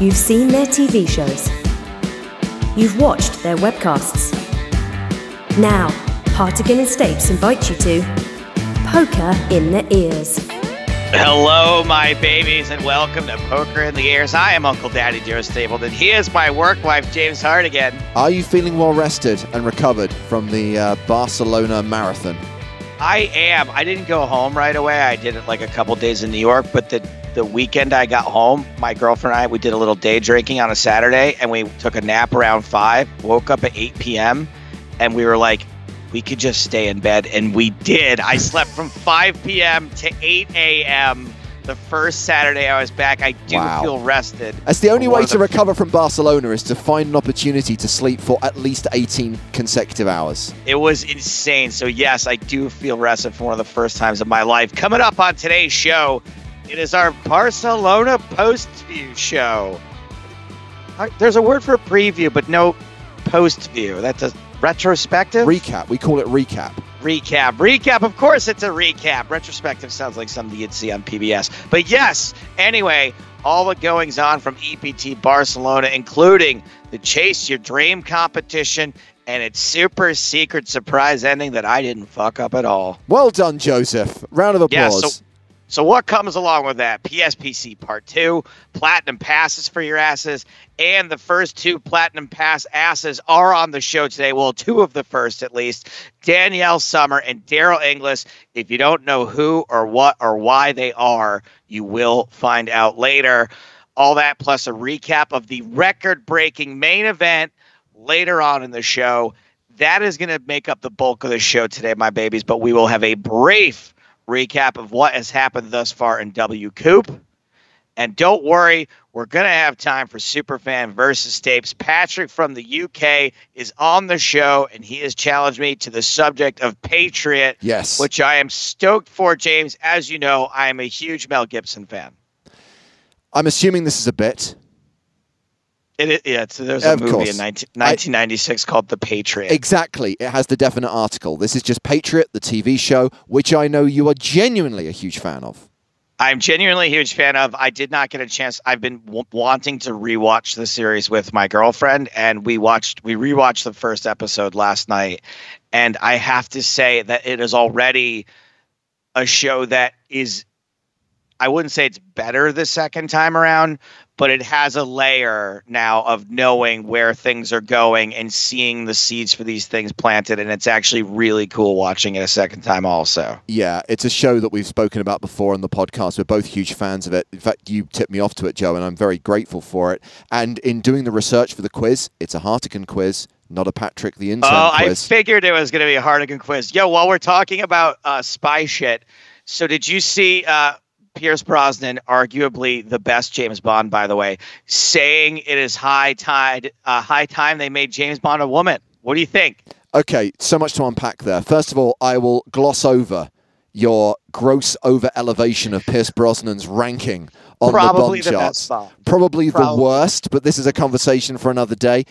You've seen their TV shows. You've watched their webcasts. Now, Hartigan and Stapes invite you to Poker in the Ears. Hello, my babies, and welcome to Poker in the Ears. I am Uncle Daddy Joe Stapleton. He is my work wife, James Hartigan. Are you feeling well rested and recovered from the uh, Barcelona marathon? I am. I didn't go home right away. I did it like a couple days in New York, but the the weekend I got home, my girlfriend and I we did a little day drinking on a Saturday, and we took a nap around five. Woke up at eight p.m. and we were like, we could just stay in bed, and we did. I slept from five p.m. to eight a.m. The first Saturday I was back, I do Wow. feel rested. That's the only way to the- recover from Barcelona is to find an opportunity to sleep for at least 18 consecutive hours. It was insane. So, yes, I do feel rested for one of the first times of my life. Coming up on today's show, it is our Barcelona post view show. There's a word for preview, but no post view. That's a retrospective Recap. We call it recap. recap. Recap, of course, it's a recap. Retrospective sounds like something you'd see on PBS. But yes, anyway, all the goings on from EPT Barcelona, including the Chase Your Dream competition and its super secret surprise ending that I didn't fuck up at all. Well done, Joseph. Round of Yeah, applause. so- So what comes along with that? PSPC Part 2, Platinum Passes for your asses, and the first two Platinum Pass asses are on the show today. Well, two of the first at least. Danielle Summer and Daryl Inglis. If you don't know who or what or why they are, you will find out later. All that plus a recap of the record-breaking main event later on in the show. That is going to make up the bulk of the show today, my babies, but we will have a brief recap of what has happened thus far in W Coop. And don't worry, we're going to have time for Superfan versus Stapes. Patrick from the UK is on the show, and he has challenged me to the subject of Patriot, yes. which I am stoked for, James. As you know, I am a huge Mel Gibson fan. I'm assuming this is a bit. It, is yeah, so there's a Of movie course. in 19, 1996 called The Patriot. Exactly. It has the definite article. This is just Patriot, the TV show, which I know you are genuinely a huge fan of. I'm genuinely a huge fan of. I did not get a chance. I've been w- wanting to rewatch the series with my girlfriend, and we watched we rewatched the first episode last night, and I have to say that it is already a show that is. I wouldn't say it's better the second time around, but it has a layer now of knowing where things are going and seeing the seeds for these things planted, and it's actually really cool watching it a second time. Also, Yeah, it's a show that we've spoken about before on the podcast. We're both huge fans of it. In fact, you tipped me off to it, Joe, and I'm very grateful for it. And in doing the research for the quiz, it's a Hartigan quiz, not a Patrick the intern Oh, I figured it was going to be a Hartigan quiz. Yo, while we're talking about uh, spy shit, so did you see uh, Pierce Brosnan, arguably the best James Bond, by the way, saying it is high tide, uh, high time they made James Bond a woman? What do you think? Okay, so much to unpack there. First of all, I will gloss over your gross over elevation of Pierce Brosnan's ranking on Probably the Bond charts. Bond. Probably the worst, but this is a conversation for another day.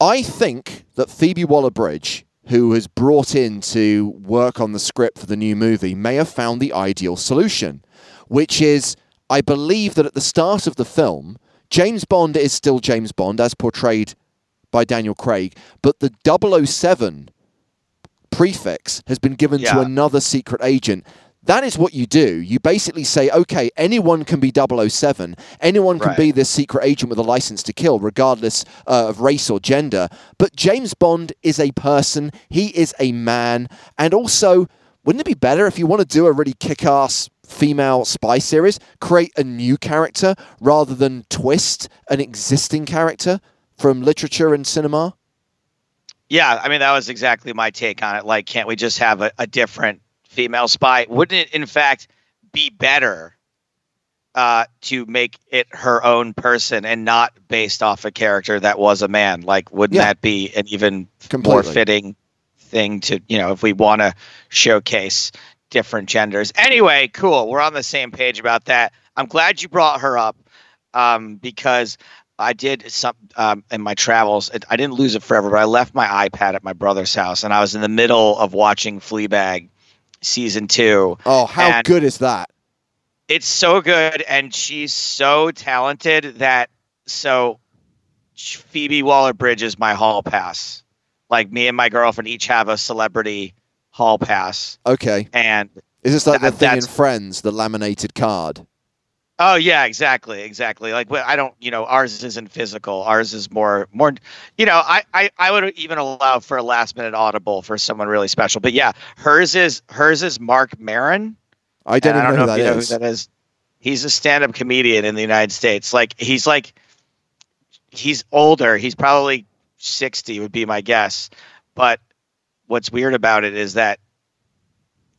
I think that Phoebe Waller-Bridge, who has brought in to work on the script for the new movie, may have found the ideal solution, which is, I believe that at the start of the film, James Bond is still James Bond as portrayed by Daniel Craig, but the 007 prefix has been given to another secret agent. That is what you do. You basically say, okay, anyone can be 007. Anyone can Right. be this secret agent with a license to kill, regardless uh, of race or gender. But James Bond is a person. He is a man. And also, wouldn't it be better if you want to do a really kick ass female spy series, create a new character rather than twist an existing character from literature and cinema? Yeah, I mean that was exactly my take on it. Like, can't we just have a, a different female spy? Wouldn't it, in fact, be better uh, to make it her own person and not based off a character that was a man? Like, wouldn't Yeah. that be an even more fitting thing to, you know, if we want to showcase different genders? Anyway, cool. We're on the same page about that. I'm glad you brought her up um, because I did some um, in my travels. It, I didn't lose it forever, but I left my iPad at my brother's house, and I was in the middle of watching Fleabag season two. Oh, how And- good is that? It's so good, and she's so talented that so Phoebe Waller Bridge is my hall pass. Like me and my girlfriend each have a celebrity hall pass, Okay. and Is this like That- the thing in Friends, the laminated card? Oh yeah, exactly, exactly. Like I don't, you know, ours isn't physical. Ours is more, more. You know, I, I, I would even allow for a last minute audible for someone really special. But yeah, hers is hers is Marc Maron. I don't I don't know, know, if that you is. know who that is. He's a stand up comedian in the United States. Like he's like, he's older. He's probably sixty would be my guess. But what's weird about it is that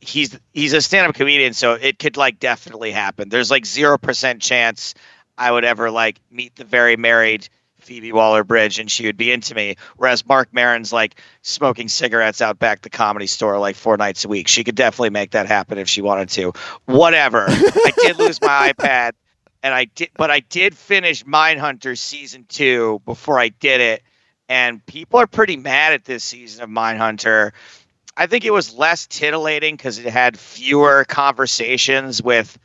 he's he's a stand-up comedian so it could like definitely happen. There's like 0% chance i would ever like meet the very married phoebe waller-bridge and she would be into me. Whereas marc maron's like smoking cigarettes out back the comedy store like four nights a week. She could definitely make that happen if she wanted to. Whatever. I did lose my ipad and i did but i did finish mindhunter season two before i did it and people are pretty mad at this season of mindhunter I think it was less titillating because it had fewer conversations with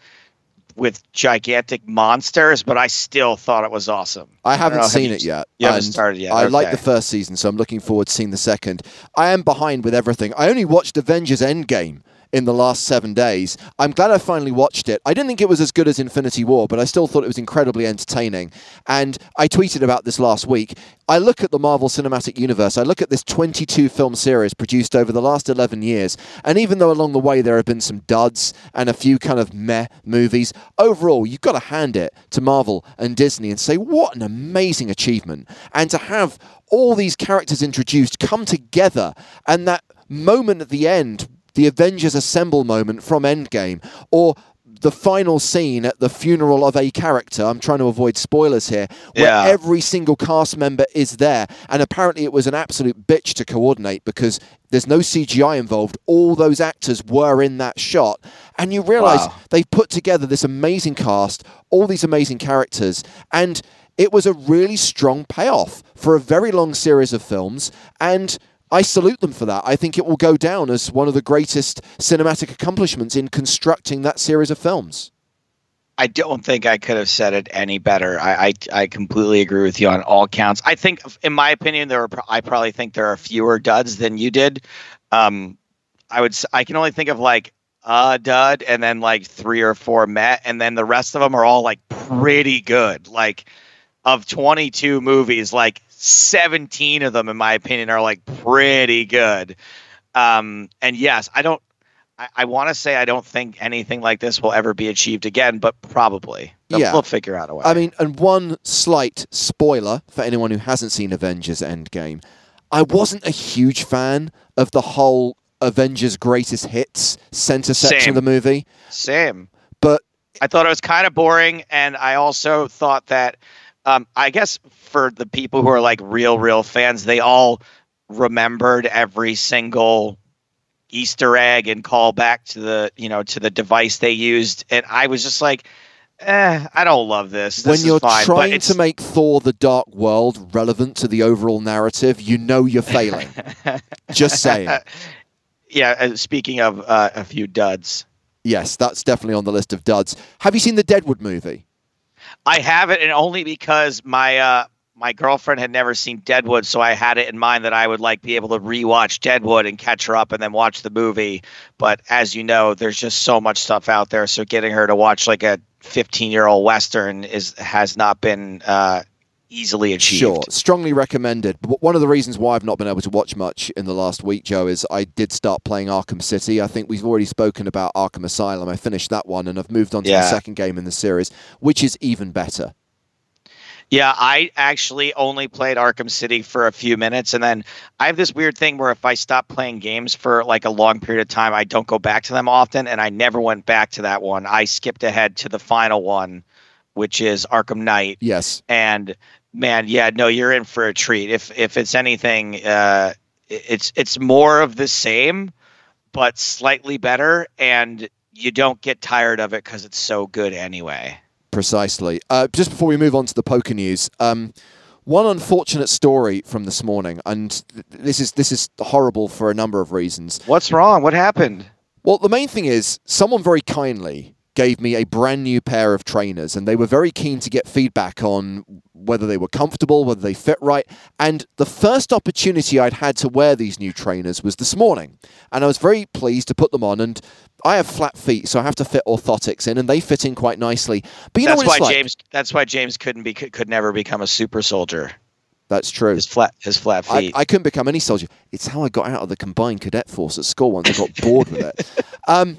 with gigantic monsters, but I still thought it was awesome. I haven't know, have seen you- it yet. You haven't started yet. I like the first season, so I'm looking forward to seeing the second. I am behind with everything. I only watched Avengers Endgame in the last seven days. I'm glad I finally watched it. I didn't think it was as good as Infinity War, but I still thought it was incredibly entertaining. And I tweeted about this last week. I look at the Marvel Cinematic Universe, I look at this 22 film series produced over the last 11 years, and even though along the way there have been some duds and a few kind of meh movies, overall, you've got to hand it to Marvel and Disney and say, what an amazing achievement. And to have all these characters introduced come together and that moment at the end the Avengers Assemble moment from Endgame, or the final scene at the funeral of a character. I'm trying to avoid spoilers here, where Yeah. every single cast member is there. And apparently, it was an absolute bitch to coordinate because there's no CGI involved. All those actors were in that shot. And you realize Wow. they've put together this amazing cast, all these amazing characters, and it was a really strong payoff for a very long series of films. And I salute them for that. I think it will go down as one of the greatest cinematic accomplishments in constructing that series of films. I don't think I could have said it any better. I, I I completely agree with you on all counts. I think, in my opinion, there are. I probably think there are fewer duds than you did. Um, I would. I can only think of like a dud and then like three or four met, and then the rest of them are all like pretty good. Like of twenty two movies, like seventeen of them, in my opinion, are like pretty good. Um, and yes, I don't. I, I want to say I don't think anything like this will ever be achieved again, but probably. They'll, Yeah. they'll figure out a way. I mean, and one slight spoiler for anyone who hasn't seen Avengers Endgame I wasn't a huge fan of the whole Avengers Greatest Hits center section Same. of the movie, same. but I thought it was kind of boring, and I also thought that, um, I guess for the people who are like real, real fans, they all remembered every single Easter egg and call back to the you know to the device they used, and I was just like, eh, I don't love this. This when you're fine, but trying it's- to make Thor the Dark World relevant to the overall narrative, you know you're failing. Just saying. yeah. uh, Speaking of uh, a few duds, Yes, that's definitely on the list of duds. Have you seen the Deadwood movie? I have it, and only because my uh, my girlfriend had never seen Deadwood, so I had it in mind that I would like be able to rewatch Deadwood and catch her up, and then watch the movie. But as you know, there's just so much stuff out there, so getting her to watch like a 15 year old western is has not been uh, easily achieved. Sure, strongly recommended. But one of the reasons why I've not been able to watch much in the last week, Joe, is I did start playing Arkham City. I think we've already spoken about Arkham Asylum. I finished that one and I've moved on to the second game in the series, which is even better. Yeah, I actually only played Arkham City for a few minutes, and then I have this weird thing where if I stop playing games for like a long period of time, I don't go back to them often, and I never went back to that one. I skipped ahead to the final one, which is Arkham Knight, Yes. and man, yeah, no, you're in for a treat. If if it's anything, uh, it's it's more of the same, but slightly better, and you don't get tired of it because it's so good anyway. Precisely. Uh, just before we move on to the poker news, um, one unfortunate story from this morning, and this is this is horrible for a number of reasons. What's wrong? What happened? Well, the main thing is, someone very kindly gave me a brand new pair of trainers, and they were very keen to get feedback on whether they were comfortable, whether they fit right. And the first opportunity I'd had to wear these new trainers was this morning. And I was very pleased to put them on. And I have flat feet, so I have to fit orthotics in, and they fit in quite nicely. But you that's know what why it's like? James. That's why James couldn't be could, could never become a super soldier. That's true. His flat his flat I, feet. I couldn't become any soldier. It's how I got out of the combined cadet force at school once I got bored with it. Um,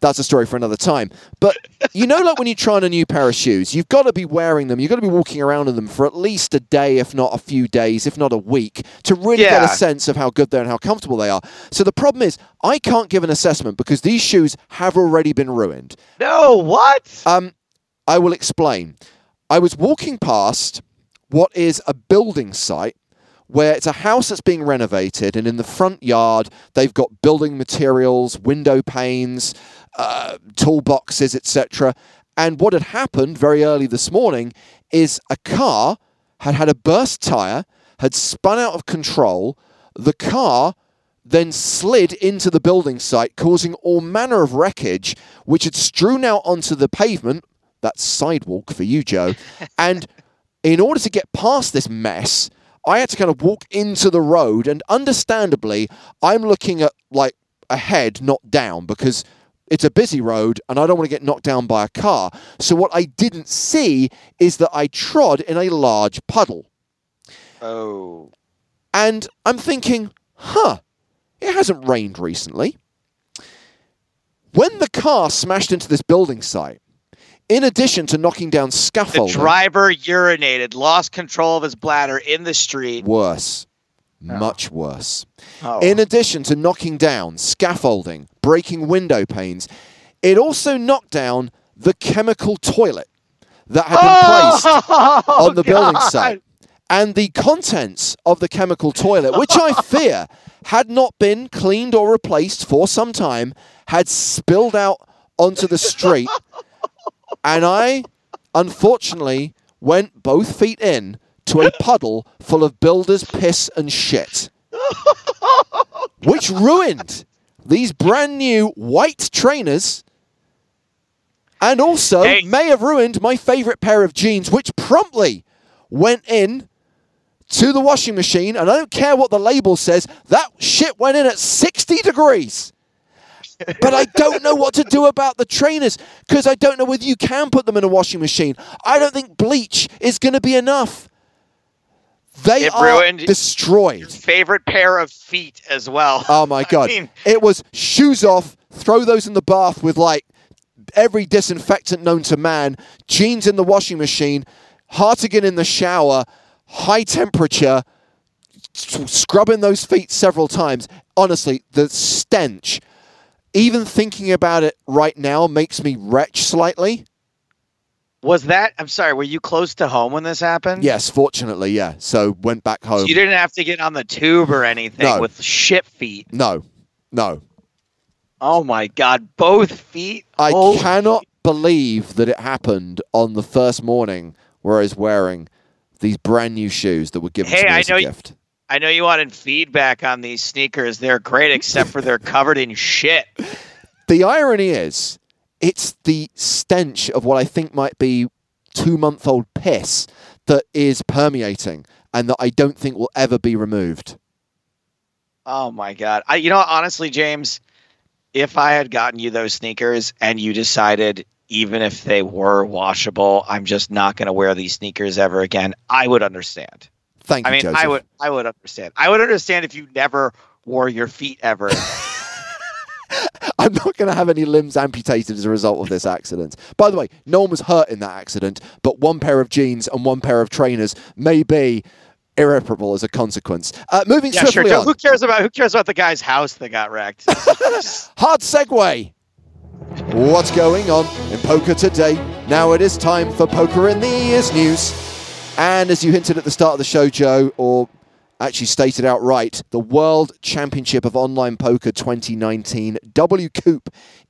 that's a story for another time. But you know, like when you try on a new pair of shoes, you've got to be wearing them. You've got to be walking around in them for at least a day, if not a few days, if not a week, to really get a sense of how good they are and how comfortable they are. So the problem is, I can't give an assessment because these shoes have already been ruined. no, what? Um, I will explain. I was walking past what is a building site where it's a house that's being renovated, and in the front yard, they've got building materials, window panes, uh, toolboxes, etc. And what had happened very early this morning is a car had had a burst tire, had spun out of control. The car then slid into the building site, causing all manner of wreckage, which had strewn out onto the pavement. That sidewalk for you, Joe. and in order to get past this mess, I had to kind of walk into the road, and understandably, I'm looking at like ahead, not down, because it's a busy road and I don't want to get knocked down by a car. So, what I didn't see is that I trod in a large puddle. oh, And I'm thinking, huh, it hasn't rained recently. When the car smashed into this building site, in addition to knocking down scaffolding, the driver urinated, lost control of his bladder in the street. worse, much worse. Oh. In addition to knocking down scaffolding, breaking window panes, it also knocked down the chemical toilet that had been oh, placed Oh, on the building site. And the contents of the chemical toilet, which I fear had not been cleaned or replaced for some time, had spilled out onto the street. and I, unfortunately, went both feet in to a puddle full of builder's piss and shit, which ruined these brand new white trainers. And also Hey. may have ruined my favorite pair of jeans, which promptly went in to the washing machine. And I don't care what the label says, that shit went in at 60 degrees. but I don't know what to do about the trainers because I don't know whether you can put them in a washing machine. I don't think bleach is going to be enough. They It are ruined- destroyed. Favorite pair of feet as well. Oh my I god! mean, it was shoes off, throw those in the bath with like every disinfectant known to man, jeans in the washing machine, Hartigan in the shower, high temperature, scrubbing those feet several times. Honestly, the stench. Even thinking about it right now makes me retch slightly. Was that? I'm sorry. Were you close to home when this happened? Yes, fortunately, yeah. So went back So home. you didn't have to get on the tube or anything No. with shit feet. no, no. Oh my god, both feet. I Oh, cannot believe that it happened on the first morning where I was wearing these brand new shoes that were given Hey, to me I as a you- gift. I know you wanted feedback on these sneakers. They're great, except for they're covered in shit. The irony is, it's the stench of what I think might be two month old piss that is permeating and that I don't think will ever be removed. Oh my god. I you know honestly, James, if I had gotten you those sneakers and you decided even if they were washable, I'm just not going to wear these sneakers ever again, I would understand. Thank I you, I mean, Joseph. I would I would understand. I would understand if you never wore your feet ever. I'm not going to have any limbs amputated as a result of this accident. By the way, no one was hurt in that accident, but one pair of jeans and one pair of trainers may be irreparable as a consequence. Uh, moving yeah, sure. swiftly Joe, on. Who cares about who cares about the guy's house that got wrecked? Hard segue. What's going on in poker today? Now it is time for Poker in the Ears news. And as you hinted at the start of the show, Joe, or actually stated outright, the World Championship of Online Poker 2019 W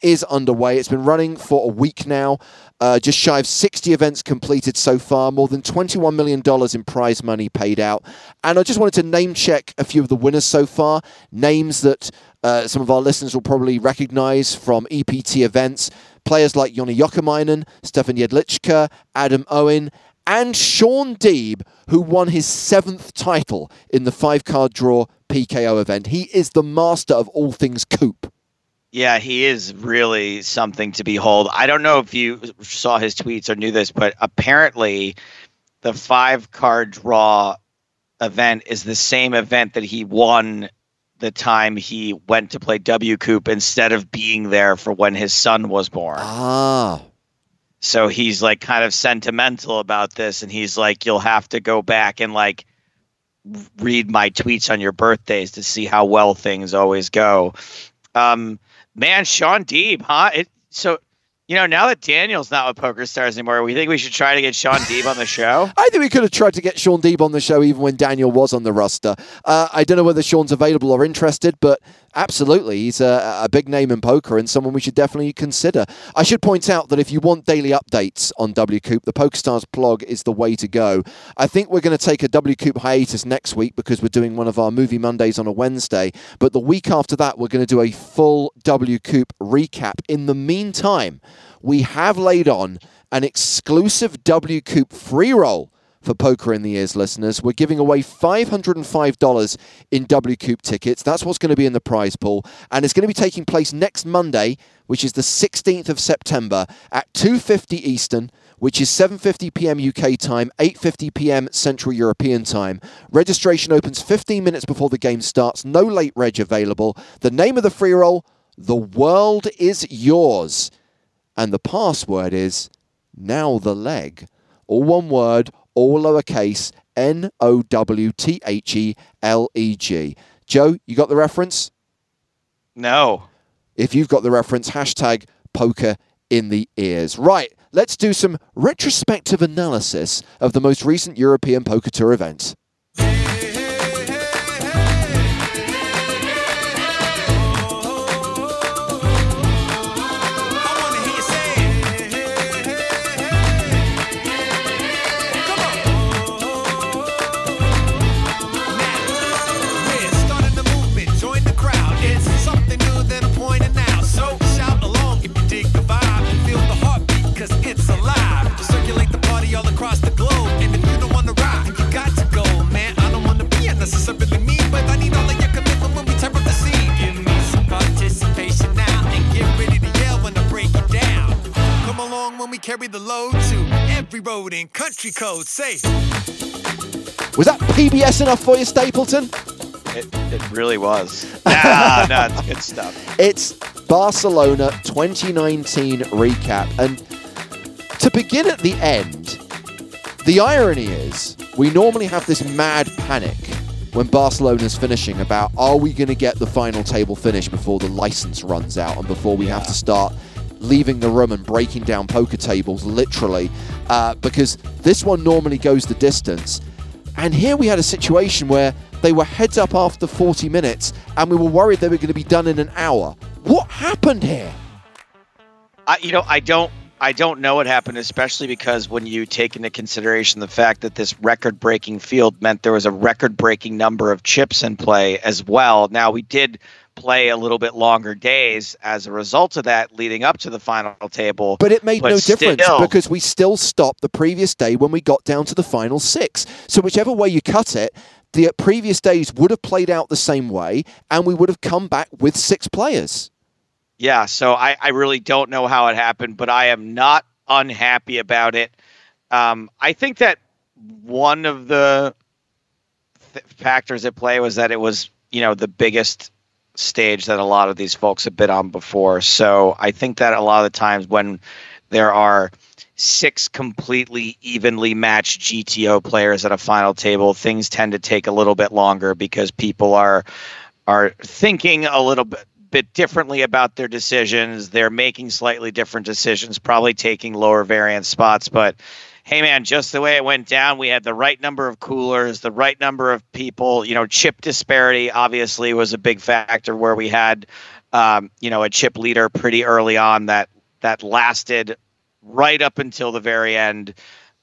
is underway. It's been running for a week now. Uh, just shy of 60 events completed so far, more than $21 million in prize money paid out. And I just wanted to name check a few of the winners so far, names that uh, some of our listeners will probably recognize from EPT events. Players like Joni Jouhkimainen, Stefan Jedlicka, Adam Owen, and Shaun Deeb, who won his seventh title in the five card draw PKO event. He is the master of all things coop. Yeah, he is really something to behold. I don't know if you saw his tweets or knew this, but apparently the five card draw event is the same event that he won the time he went to play W Coop instead of being there for when his son was born. Ah. So he's like kind of sentimental about this and he's like you'll have to go back and like read my tweets on your birthdays to see how well things always go. Um man, Shaun Deeb, huh? It so you know, now that Daniel's not with Poker Stars anymore, we think we should try to get Shaun Deeb on the show. I think we could have tried to get Shaun Deeb on the show even when Daniel was on the roster. Uh, I don't know whether Shaun's available or interested, but absolutely, he's a, a, big name in poker and someone we should definitely consider. I should point out that if you want daily updates on WCoop, the PokerStars blog is the way to go. I think we're going to take a WCoop hiatus next week because we're doing one of our movie Mondays on a Wednesday, but the week after that, we're going to do a full WCoop recap. In the meantime, we have laid on an exclusive W Coop free roll for Poker in the Ears listeners. We're giving away $505 in W Coop tickets. That's what's going to be in the prize pool. And it's going to be taking place next Monday, which is the 16th of September at 2.50 Eastern, which is 7.50 p.m. UK time, 8.50 p.m. Central European time. Registration opens 15 minutes before the game starts. No late reg available. The name of the free roll, The World is Yours and the password is now the leg. All one word, all lowercase, N O W T H E L E G. Joe, you got the reference? No. If you've got the reference, hashtag poker in the ears. Right, let's do some retrospective analysis of the most recent European Poker Tour event. carry the load to every road in country code. Say, was that PBS enough for you, Stapleton? It, it really was. Nah, no, it's good stuff. It's Barcelona 2019 recap. And to begin at the end, the irony is we normally have this mad panic when Barcelona's finishing about are we going to get the final table finish before the license runs out and before we yeah. have to start leaving the room and breaking down poker tables literally uh, because this one normally goes the distance. And here we had a situation where they were heads up after 40 minutes and we were worried they were going to be done in an hour. What happened here? I, you know, I don't I don't know what happened, especially because when you take into consideration the fact that this record breaking field meant there was a record breaking number of chips in play as well. Now, we did play a little bit longer days as a result of that leading up to the final table. But it made but no difference because we still stopped the previous day when we got down to the final six. So whichever way you cut it, the previous days would have played out the same way and we would have come back with six players. Yeah, so I, I really don't know how it happened, but I am not unhappy about it. Um, I think that one of the th- factors at play was that it was, you know, the biggest stage that a lot of these folks have been on before. So I think that a lot of the times when there are six completely evenly matched GTO players at a final table, things tend to take a little bit longer because people are are thinking a little bit bit differently about their decisions. They're making slightly different decisions, probably taking lower variance spots, but hey man, just the way it went down, we had the right number of coolers, the right number of people. You know, chip disparity obviously was a big factor where we had, um, you know, a chip leader pretty early on that that lasted right up until the very end.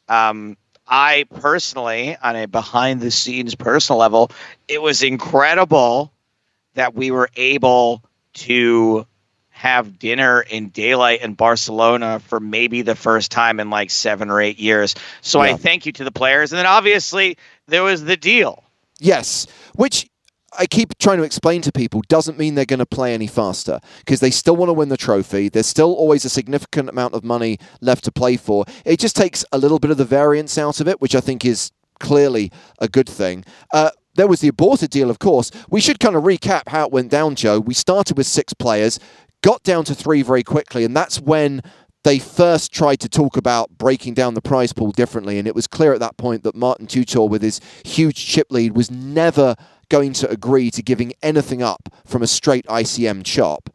Um, I personally, on a behind the scenes personal level, it was incredible that we were able to have dinner in daylight in Barcelona for maybe the first time in like seven or eight years. So Yeah. I thank you to the players. And then obviously there was the deal. Yes, which I keep trying to explain to people doesn't mean they're going to play any faster because they still want to win the trophy. There's still always a significant amount of money left to play for. It just takes a little bit of the variance out of it, which I think is clearly a good thing. Uh, there was the aborted deal, of course. We should kind of recap how it went down, Joe. We started with six players, got down to three very quickly, and that's when they first tried to talk about breaking down the prize pool differently, and it was clear at that point that Martin Tutor, with his huge chip lead, was never going to agree to giving anything up from a straight ICM chop.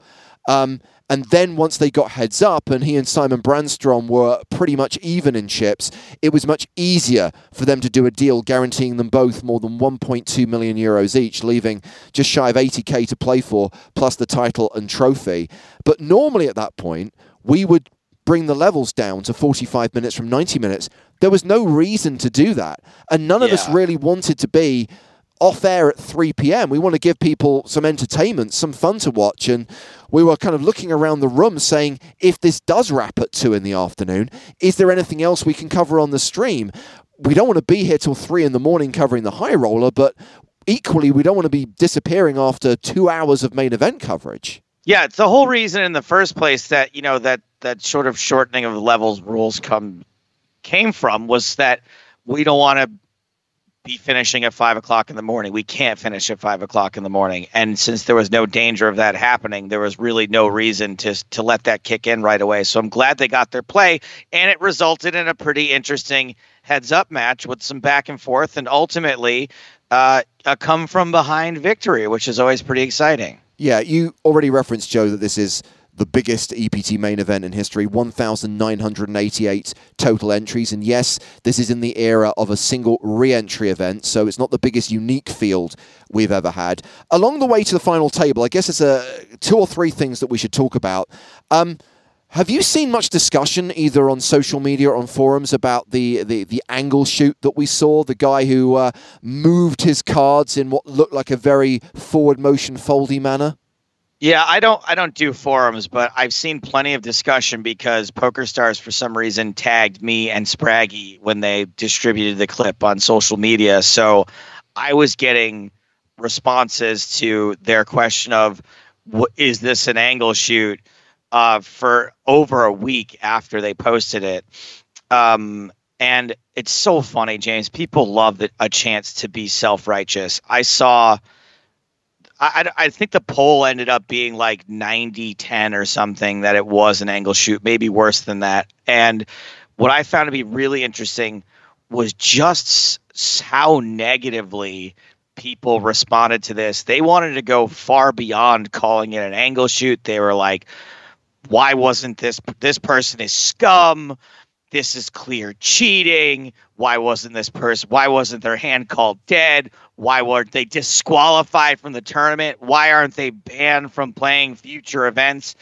Um, and then once they got heads up and he and Simon Brandstrom were pretty much even in chips, it was much easier for them to do a deal guaranteeing them both more than 1.2 million euros each, leaving just shy of 80k to play for, plus the title and trophy. But normally at that point, we would bring the levels down to 45 minutes from 90 minutes. There was no reason to do that. And none of us really wanted to be off air at 3 p.m. We want to give people some entertainment, some fun to watch. And we were kind of looking around the room saying, if this does wrap at 2 in the afternoon, is there anything else we can cover on the stream? We don't want to be here till 3 in the morning covering the high roller, but equally, we don't want to be disappearing after two hours of main event coverage. Yeah, it's the whole reason in the first place that you know that that sort of shortening of levels rules come came from was that we don't want to be finishing at five o'clock in the morning. We can't finish at five o'clock in the morning, and since there was no danger of that happening, there was really no reason to to let that kick in right away. So I'm glad they got their play, and it resulted in a pretty interesting heads up match with some back and forth, and ultimately uh, a come from behind victory, which is always pretty exciting. Yeah, you already referenced, Joe, that this is the biggest EPT main event in history 1,988 total entries. And yes, this is in the era of a single re entry event, so it's not the biggest unique field we've ever had. Along the way to the final table, I guess it's a, two or three things that we should talk about. Um, have you seen much discussion either on social media or on forums about the, the, the angle shoot that we saw? The guy who uh, moved his cards in what looked like a very forward motion foldy manner? Yeah, I don't I don't do forums, but I've seen plenty of discussion because PokerStars for some reason tagged me and Spraggy when they distributed the clip on social media. So I was getting responses to their question of is this an angle shoot uh, for over a week after they posted it. Um, and it's so funny, James. People love the, a chance to be self righteous. I saw I, I, think the poll ended up being like 90 10 or something that it was an angle shoot, maybe worse than that. And what I found to be really interesting was just how negatively people responded to this. They wanted to go far beyond calling it an angle shoot. They were like, why wasn't this this person is scum? This is clear cheating. Why wasn't this person? Why wasn't their hand called dead? Why weren't they disqualified from the tournament? Why aren't they banned from playing future events?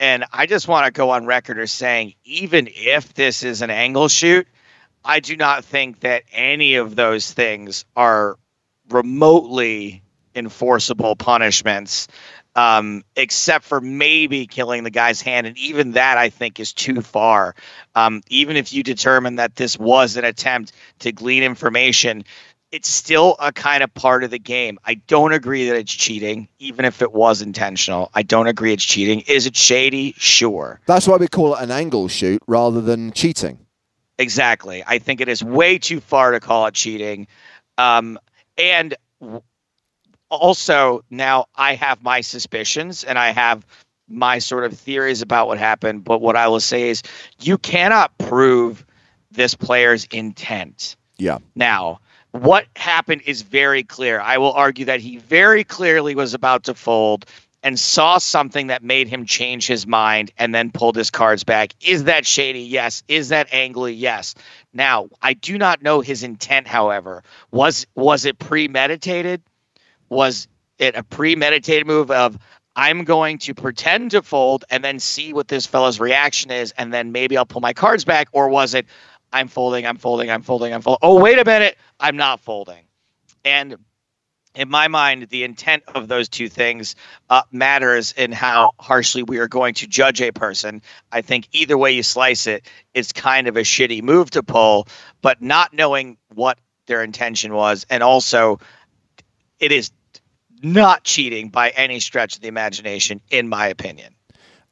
And I just want to go on record as saying, even if this is an angle shoot, I do not think that any of those things are remotely enforceable punishments, um, except for maybe killing the guy's hand. And even that, I think, is too far. Um, even if you determine that this was an attempt to glean information, it's still a kind of part of the game. I don't agree that it's cheating, even if it was intentional. I don't agree it's cheating. Is it shady? Sure. That's why we call it an angle shoot rather than cheating. Exactly. I think it is way too far to call it cheating. Um, and also, now I have my suspicions and I have my sort of theories about what happened. But what I will say is, you cannot prove this player's intent. Yeah. Now, what happened is very clear. I will argue that he very clearly was about to fold and saw something that made him change his mind and then pulled his cards back. Is that shady? Yes. Is that angly? Yes. Now, I do not know his intent, however. Was was it premeditated? Was it a premeditated move of I'm going to pretend to fold and then see what this fellow's reaction is, and then maybe I'll pull my cards back? Or was it I'm folding, I'm folding, I'm folding, I'm folding. Oh, wait a minute, I'm not folding. And in my mind, the intent of those two things uh, matters in how harshly we are going to judge a person. I think either way you slice it, it's kind of a shitty move to pull, but not knowing what their intention was, and also it is not cheating by any stretch of the imagination, in my opinion.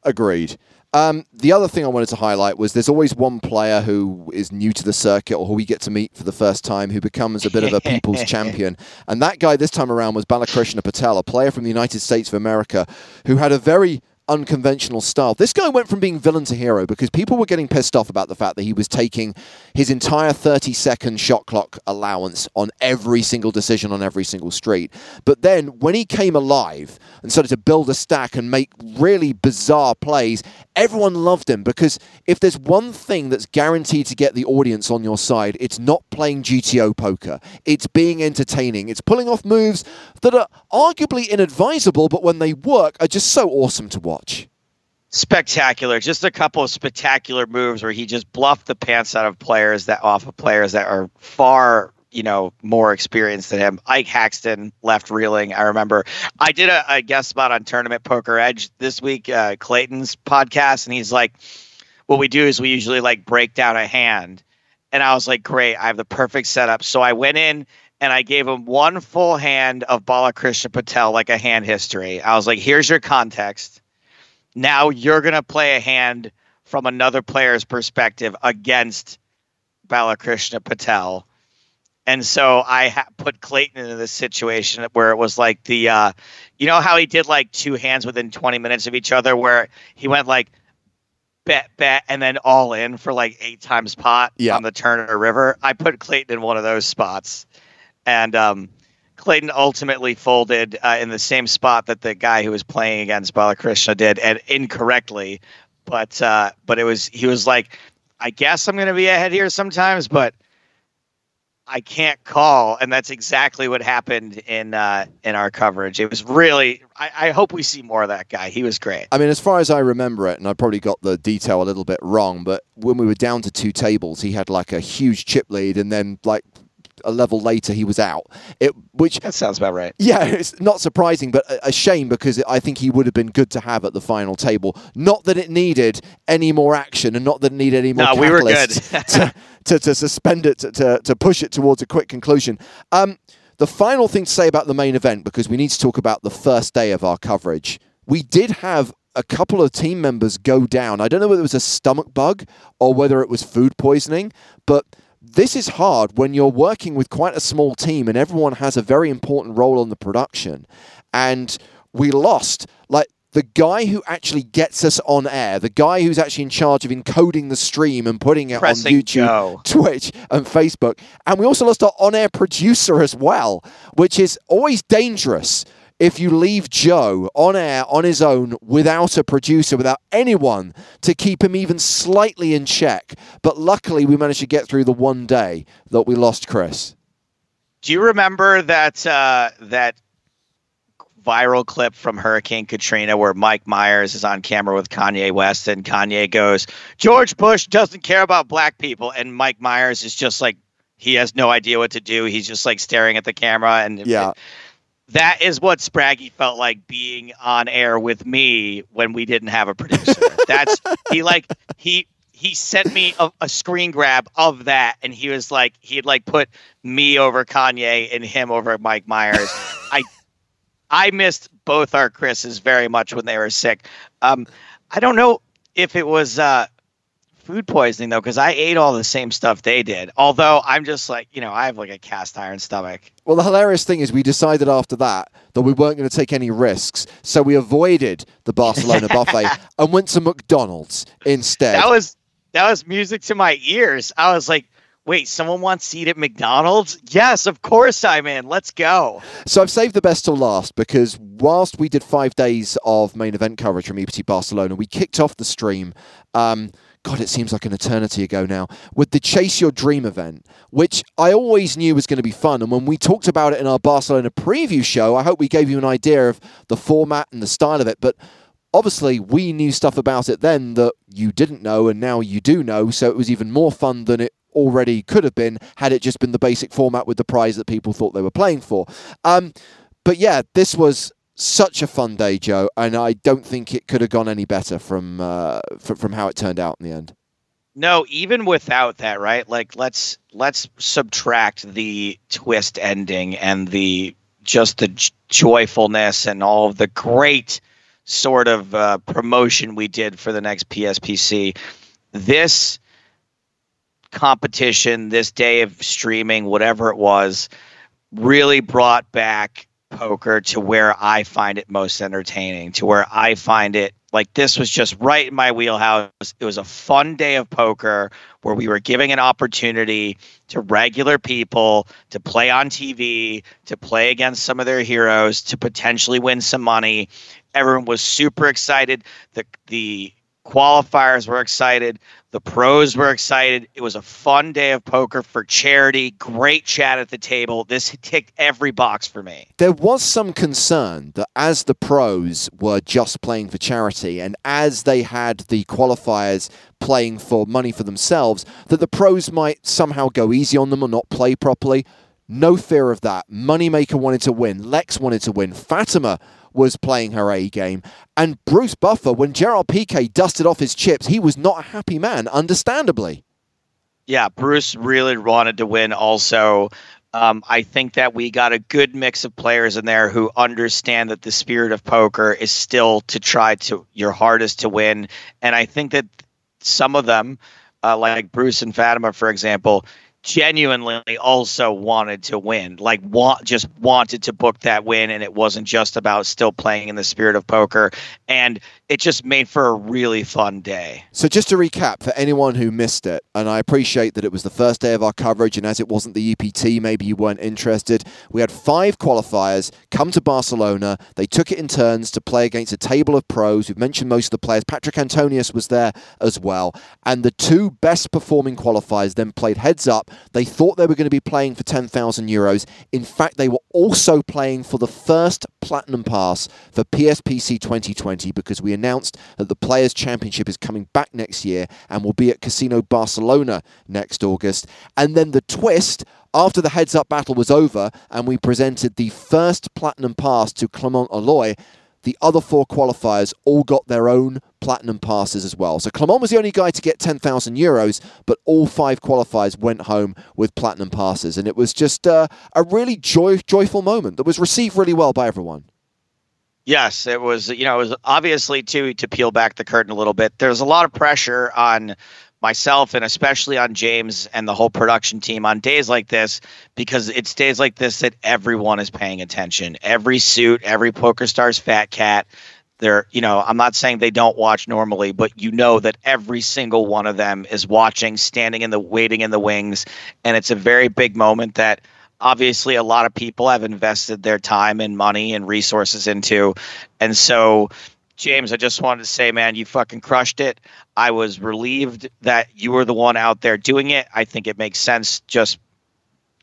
Agreed. Um, the other thing I wanted to highlight was there's always one player who is new to the circuit or who we get to meet for the first time who becomes a bit of a people's champion. And that guy this time around was Balakrishna Patel, a player from the United States of America who had a very unconventional style. This guy went from being villain to hero because people were getting pissed off about the fact that he was taking his entire 30 second shot clock allowance on every single decision on every single street. But then when he came alive and started to build a stack and make really bizarre plays, everyone loved him because if there's one thing that's guaranteed to get the audience on your side, it's not playing GTO poker. It's being entertaining. It's pulling off moves that are arguably inadvisable, but when they work, are just so awesome to watch watch? Spectacular. Just a couple of spectacular moves where he just bluffed the pants out of players that off of players that are far you know more experienced than him. Ike Haxton left reeling. I remember I did a, a guest spot on Tournament Poker Edge this week, uh, Clayton's podcast, and he's like, "What we do is we usually like break down a hand," and I was like, "Great, I have the perfect setup." So I went in and I gave him one full hand of Balakrishna Patel, like a hand history. I was like, "Here's your context." Now you're going to play a hand from another player's perspective against Balakrishna Patel. And so I ha- put Clayton into this situation where it was like the, uh, you know how he did like two hands within 20 minutes of each other, where he went like bet, bet, and then all in for like eight times pot yeah. on the Turner River. I put Clayton in one of those spots. And um, Clayton ultimately folded uh, in the same spot that the guy who was playing against Balakrishna did, and incorrectly. But uh, but it was he was like, I guess I'm going to be ahead here sometimes, but I can't call, and that's exactly what happened in uh, in our coverage. It was really. I, I, hope we see more of that guy. He was great. I mean, as far as I remember it, and I probably got the detail a little bit wrong, but when we were down to two tables, he had like a huge chip lead, and then like a level later he was out. It which that sounds about right. Yeah, it's not surprising, but a, a shame because I think he would have been good to have at the final table. Not that it needed any more action, and not that it needed any more. No, we were good to, to, to, suspend it to, to, to push it towards a quick conclusion. Um, the final thing to say about the main event, because we need to talk about the first day of our coverage. We did have a couple of team members go down. I don't know whether it was a stomach bug or whether it was food poisoning, but this is hard when you're working with quite a small team and everyone has a very important role in the production. And we lost like the guy who actually gets us on air, the guy who's actually in charge of encoding the stream and putting it Pressing on YouTube, Twitch, and Facebook. And we also lost our on air producer as well, which is always dangerous if you leave Joe on air on his own without a producer, without anyone to keep him even slightly in check. But luckily, we managed to get through the one day that we lost Chris. Do you remember that uh, that viral clip from Hurricane Katrina where Mike Myers is on camera with Kanye West and Kanye goes, George Bush doesn't care about black people. And Mike Myers is just like, he has no idea what to do. He's just like staring at the camera. And yeah that is what Spraggy felt like being on air with me when we didn't have a producer. That's he like he he sent me a, a, screen grab of that and he was like he'd like put me over Kanye and him over Mike Myers. I I missed both our Chris's very much when they were sick. Um I don't know if it was uh food poisoning though because I ate all the same stuff they did. Although I'm just like you know I have like a cast iron stomach. Well, the hilarious thing is we decided after that that we weren't going to take any risks, so we avoided the Barcelona buffet and went to McDonald's instead. That was that was music to my ears. I was like. Wait, someone wants to eat at McDonald's? Yes, of course I'm in. Let's go. So I've saved the best till last because whilst we did five days of main event coverage from EPT Barcelona, we kicked off the stream. Um, God, it seems like an eternity ago now, with the Chase Your Dream event, which I always knew was going to be fun. And when we talked about it in our Barcelona preview show, I hope we gave you an idea of the format and the style of it. But obviously, we knew stuff about it then that you didn't know, and now you do know. So it was even more fun than it already could have been had it just been the basic format with the prize that people thought they were playing for. Um, but yeah, this was such a fun day, Joe, and I don't think it could have gone any better from uh, f- from how it turned out in the end. No, even without that, right? Like let's let's subtract the twist ending and the just the j- joyfulness and all of the great sort of uh, promotion we did for the next PSPC. This competition, this day of streaming, whatever it was, really brought back poker to where I find it most entertaining, to where I find it like this was just right in my wheelhouse. It was a fun day of poker where we were giving an opportunity to regular people to play on TV, to play against some of their heroes, to potentially win some money. Everyone was super excited. The the qualifiers were excited. The pros were excited. It was a fun day of poker for charity. Great chat at the table. This ticked every box for me. There was some concern that as the pros were just playing for charity and as they had the qualifiers playing for money for themselves, that the pros might somehow go easy on them or not play properly. No fear of that. Moneymaker wanted to win. Lex wanted to win. Fatima was playing her A game. And Bruce Buffer, when Gerard Piqué dusted off his chips, he was not a happy man, understandably. Yeah, Bruce really wanted to win also. Um, I think that we got a good mix of players in there who understand that the spirit of poker is still to try to your hardest to win. And I think that some of them, uh, like Bruce and Fatima, for example, genuinely also wanted to win like want just wanted to book that win and it wasn't just about still playing in the spirit of poker. And it just made for a really fun day So, just to recap for anyone who missed it, and I appreciate that it was the first day of our coverage, and as it wasn't the EPT, maybe you weren't interested. We had five qualifiers come to Barcelona. They took it in turns to play against a table of pros. We've mentioned most of the players. Patrick Antonius was there as well. And the two best performing qualifiers then played heads up. They thought they were going to be playing for 10,000 euros. In fact, they were also playing for the first platinum pass for PSPC 2020 because we announced that the Players' Championship is coming back next year and will be at Casino Barcelona next August. And then the twist. After the heads up battle was over and we presented the first platinum pass to Clement Aloy, the other four qualifiers all got their own platinum passes as well. So Clement was the only guy to get 10,000 euros, but all five qualifiers went home with platinum passes. And it was just uh, a really joy- joyful moment that was received really well by everyone. Yes, it was. You know, it was obviously to to peel back the curtain a little bit. There's a lot of pressure on myself and especially on James and the whole production team on days like this because it's days like this that everyone is paying attention. Every suit, every PokerStars fat cat. They're, you know, I'm not saying they don't watch normally, but you know that every single one of them is watching, standing in the waiting in the wings, and it's a very big moment that obviously a lot of people have invested their time and money and resources into. And so, James, I just wanted to say, man, you fucking crushed it. I was relieved that you were the one out there doing it. I think it makes sense just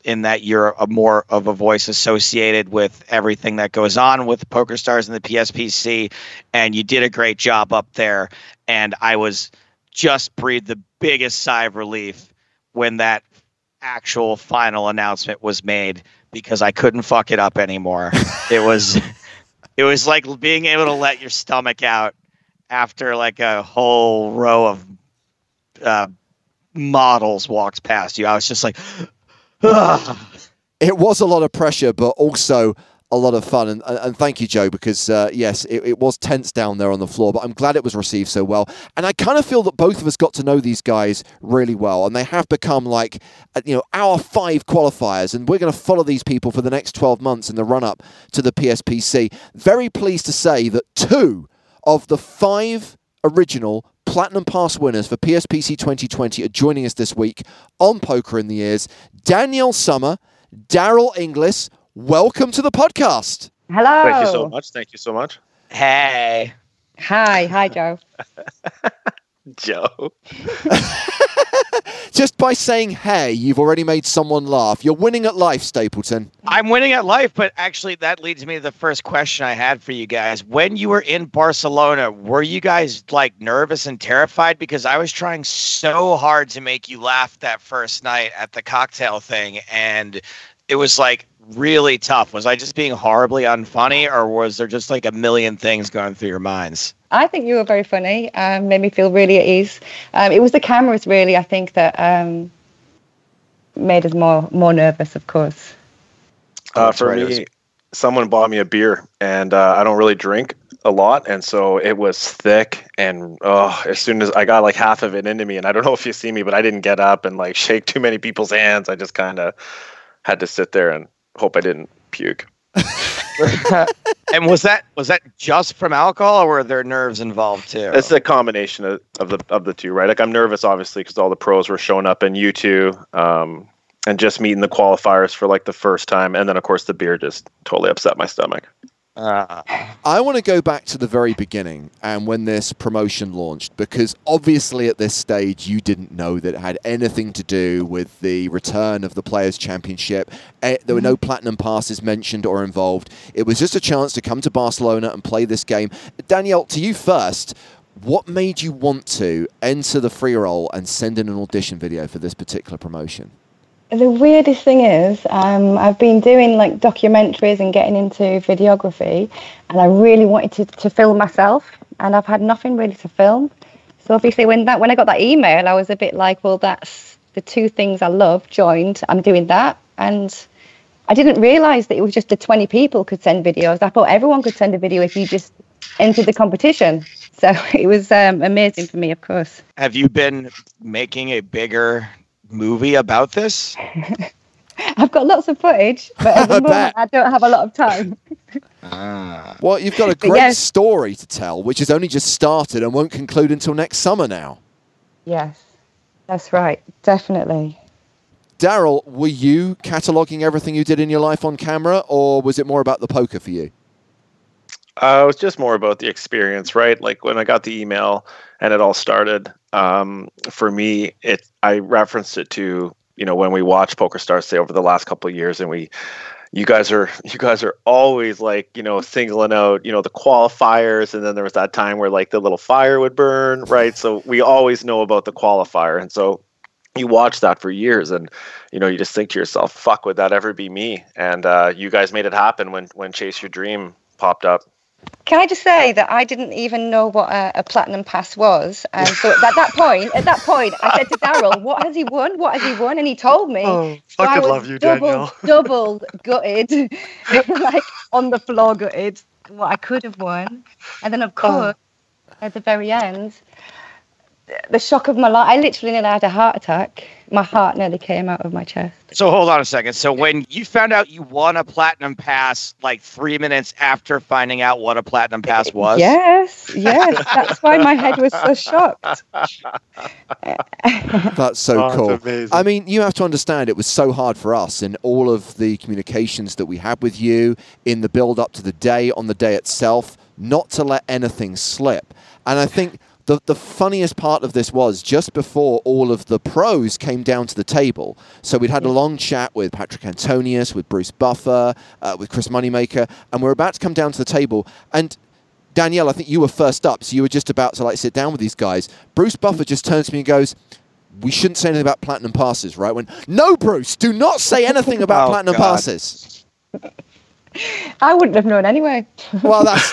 in that you're a more of a voice associated with everything that goes on with PokerStars and the PSPC, and you did a great job up there. And I was just breathed the biggest sigh of relief when that actual final announcement was made because I couldn't fuck it up anymore. it was it was like being able to let your stomach out after like a whole row of uh, models walks past you. I was just like, "Ugh." It was a lot of pressure, but also a lot of fun. And, and thank you, Joe, because uh, yes, it, it was tense down there on the floor, but I'm glad it was received so well. And I kind of feel that both of us got to know these guys really well, and they have become like, uh, you know, our five qualifiers, and we're going to follow these people for the next 12 months in the run up to the PSPC. Very pleased to say that two of the five original Platinum Pass winners for PSPC 2020 are joining us this week on Poker in the Ears. Danielle Summer, Daryl Inglis, welcome to the podcast. Hello. Thank you so much. Thank you so much. hey, Hi, hi, Joe. Joe. Just by saying hey, you've already made someone laugh. You're winning at life, Stapleton. I'm winning at life, but actually, that leads me to the first question I had for you guys. When you were in Barcelona, were you guys like nervous and terrified? Because I was trying so hard to make you laugh that first night at the cocktail thing, and it was like really tough. Was I just being horribly unfunny, or was there just like a million things going through your minds? I think you were very funny. Um, made me feel really at ease. Um, it was the cameras, really. I think that um, made us more more nervous. Of course. Uh, for right, me, was- someone bought me a beer, and uh, I don't really drink a lot, and so it was thick. And oh, as soon as I got like half of it into me, and I don't know if you see me, but I didn't get up and like shake too many people's hands. I just kind of had to sit there and hope I didn't puke. and was that was that just from alcohol, or were there nerves involved too? It's a combination of, of the of the two, right? Like I'm nervous, obviously, because all the pros were showing up, and you two, um, and just meeting the qualifiers for like the first time, and then of course the beer just totally upset my stomach. Uh, I want to go back to the very beginning and when this promotion launched, because obviously at this stage you didn't know that it had anything to do with the return of the Players' Championship. Eh, There were no platinum passes mentioned or involved. It was just a chance to come to Barcelona and play this game. Danielle, to you first. What made you want to enter the free roll and send in an audition video for this particular promotion? The weirdest thing is, um, I've been doing like documentaries and getting into videography, and I really wanted to, to film myself, and I've had nothing really to film. So obviously, when that when I got that email, I was a bit like, well, that's the two things I love joined. I'm doing that, and I didn't realise that it was just the 20 people could send videos. I thought everyone could send a video if you just entered the competition. So it was um, amazing for me, of course. have you been making a bigger movie about this? I've got lots of footage, but at I the moment. I don't have a lot of time. Ah. Well, you've got a great yes. story to tell, which has only just started and won't conclude until next summer now. Yes, that's right, definitely. Daryl, were you cataloguing everything you did in your life on camera, or was it more about the poker for you? Uh, it was just more about the experience, right? Like when I got the email and it all started. Um, for me, it I referenced it to you know when we watched PokerStars say over the last couple of years, and we, you guys are you guys are always like you know singling out you know the qualifiers, and then there was that time where like the little fire would burn, right? So we always know about the qualifier, and so you watch that for years and you know you just think to yourself fuck would that ever be me and uh, you guys made it happen when when chase your dream popped up Can I just say that I didn't even know what a, a platinum pass was, and so at that point, at that point, I said to Daryl, "What has he won? What has he won?" And he told me. Oh, So I was love you, double, double gutted, like on the floor gutted. What I could have won, and then of Oh. course, at the very end, the shock of my life. I literally nearly had a heart attack. My heart nearly came out of my chest. So hold on a second. So when you found out you won a platinum pass, like three minutes after finding out what a platinum pass was, Yes, yes. That's why my head was so shocked. That's so Oh, cool. amazing. I mean, you have to understand it was so hard for us in all of the communications that we had with you in the build up to the day, on the day itself, not to let anything slip. And I think the, the funniest part of this was just before all of the pros came down to the table. So we'd had a long chat with Patrick Antonius, with Bruce Buffer, uh, with Chris Moneymaker, and we're about to come down to the table. And Danielle, I think you were first up, so you were just about to like sit down with these guys. Bruce Buffer just turns to me and goes, "We shouldn't say anything about platinum passes, right?" When no, Bruce, do not say anything about Oh, platinum God. passes. I wouldn't have known anyway. Well, that's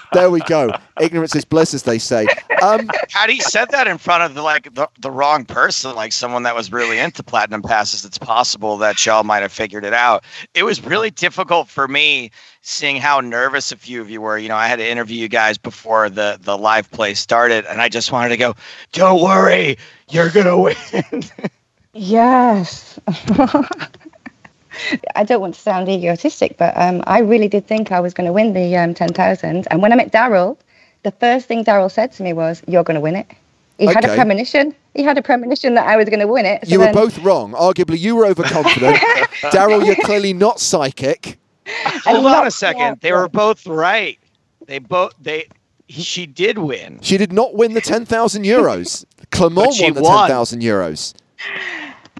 there we go. Ignorance is bliss, as they say. Um, had he said that in front of the, like the, the wrong person, like someone that was really into platinum passes, it's possible that y'all might have figured it out. It was really difficult for me seeing how nervous a few of you were. You know, I had to interview you guys before the the live play started, and I just wanted to go, "Don't worry, you're gonna win." Yes. I don't want to sound egotistic, but um, I really did think I was going to win the um, 10,000. And when I met Daryl, the first thing Daryl said to me was, You're going to win it. He had a premonition. He had a premonition that I was going to win it. So you were then- both wrong. Arguably, you were overconfident. Daryl, you're clearly not psychic. and Hold on a second. yeah, They were both right. They both they She did win. She did not win the 10,000 euros. Clement But won the 10,000 euros.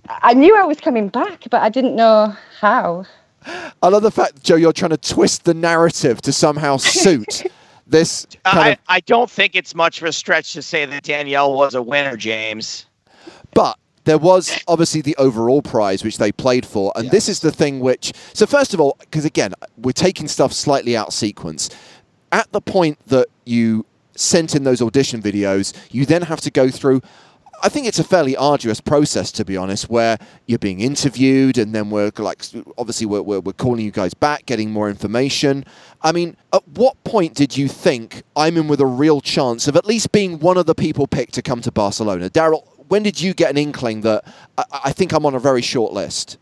I knew I was coming back, but I didn't know how. I love the fact, Joe, you're trying to twist the narrative to somehow suit this kind I, of. I don't think it's much of a stretch to say that Danielle was a winner, James. But there was obviously the overall prize which they played for, and this is the thing which. So first of all, because again, we're taking stuff slightly out of sequence. At the point that you sent in those audition videos, you then have to go through. I think it's a fairly arduous process, to be honest, where you're being interviewed, and then we're like, obviously, we're, we're, we're calling you guys back, getting more information. I mean, at what point did you think I'm in with a real chance of at least being one of the people picked to come to Barcelona? Daryl, when did you get an inkling that I, I think I'm on a very short list?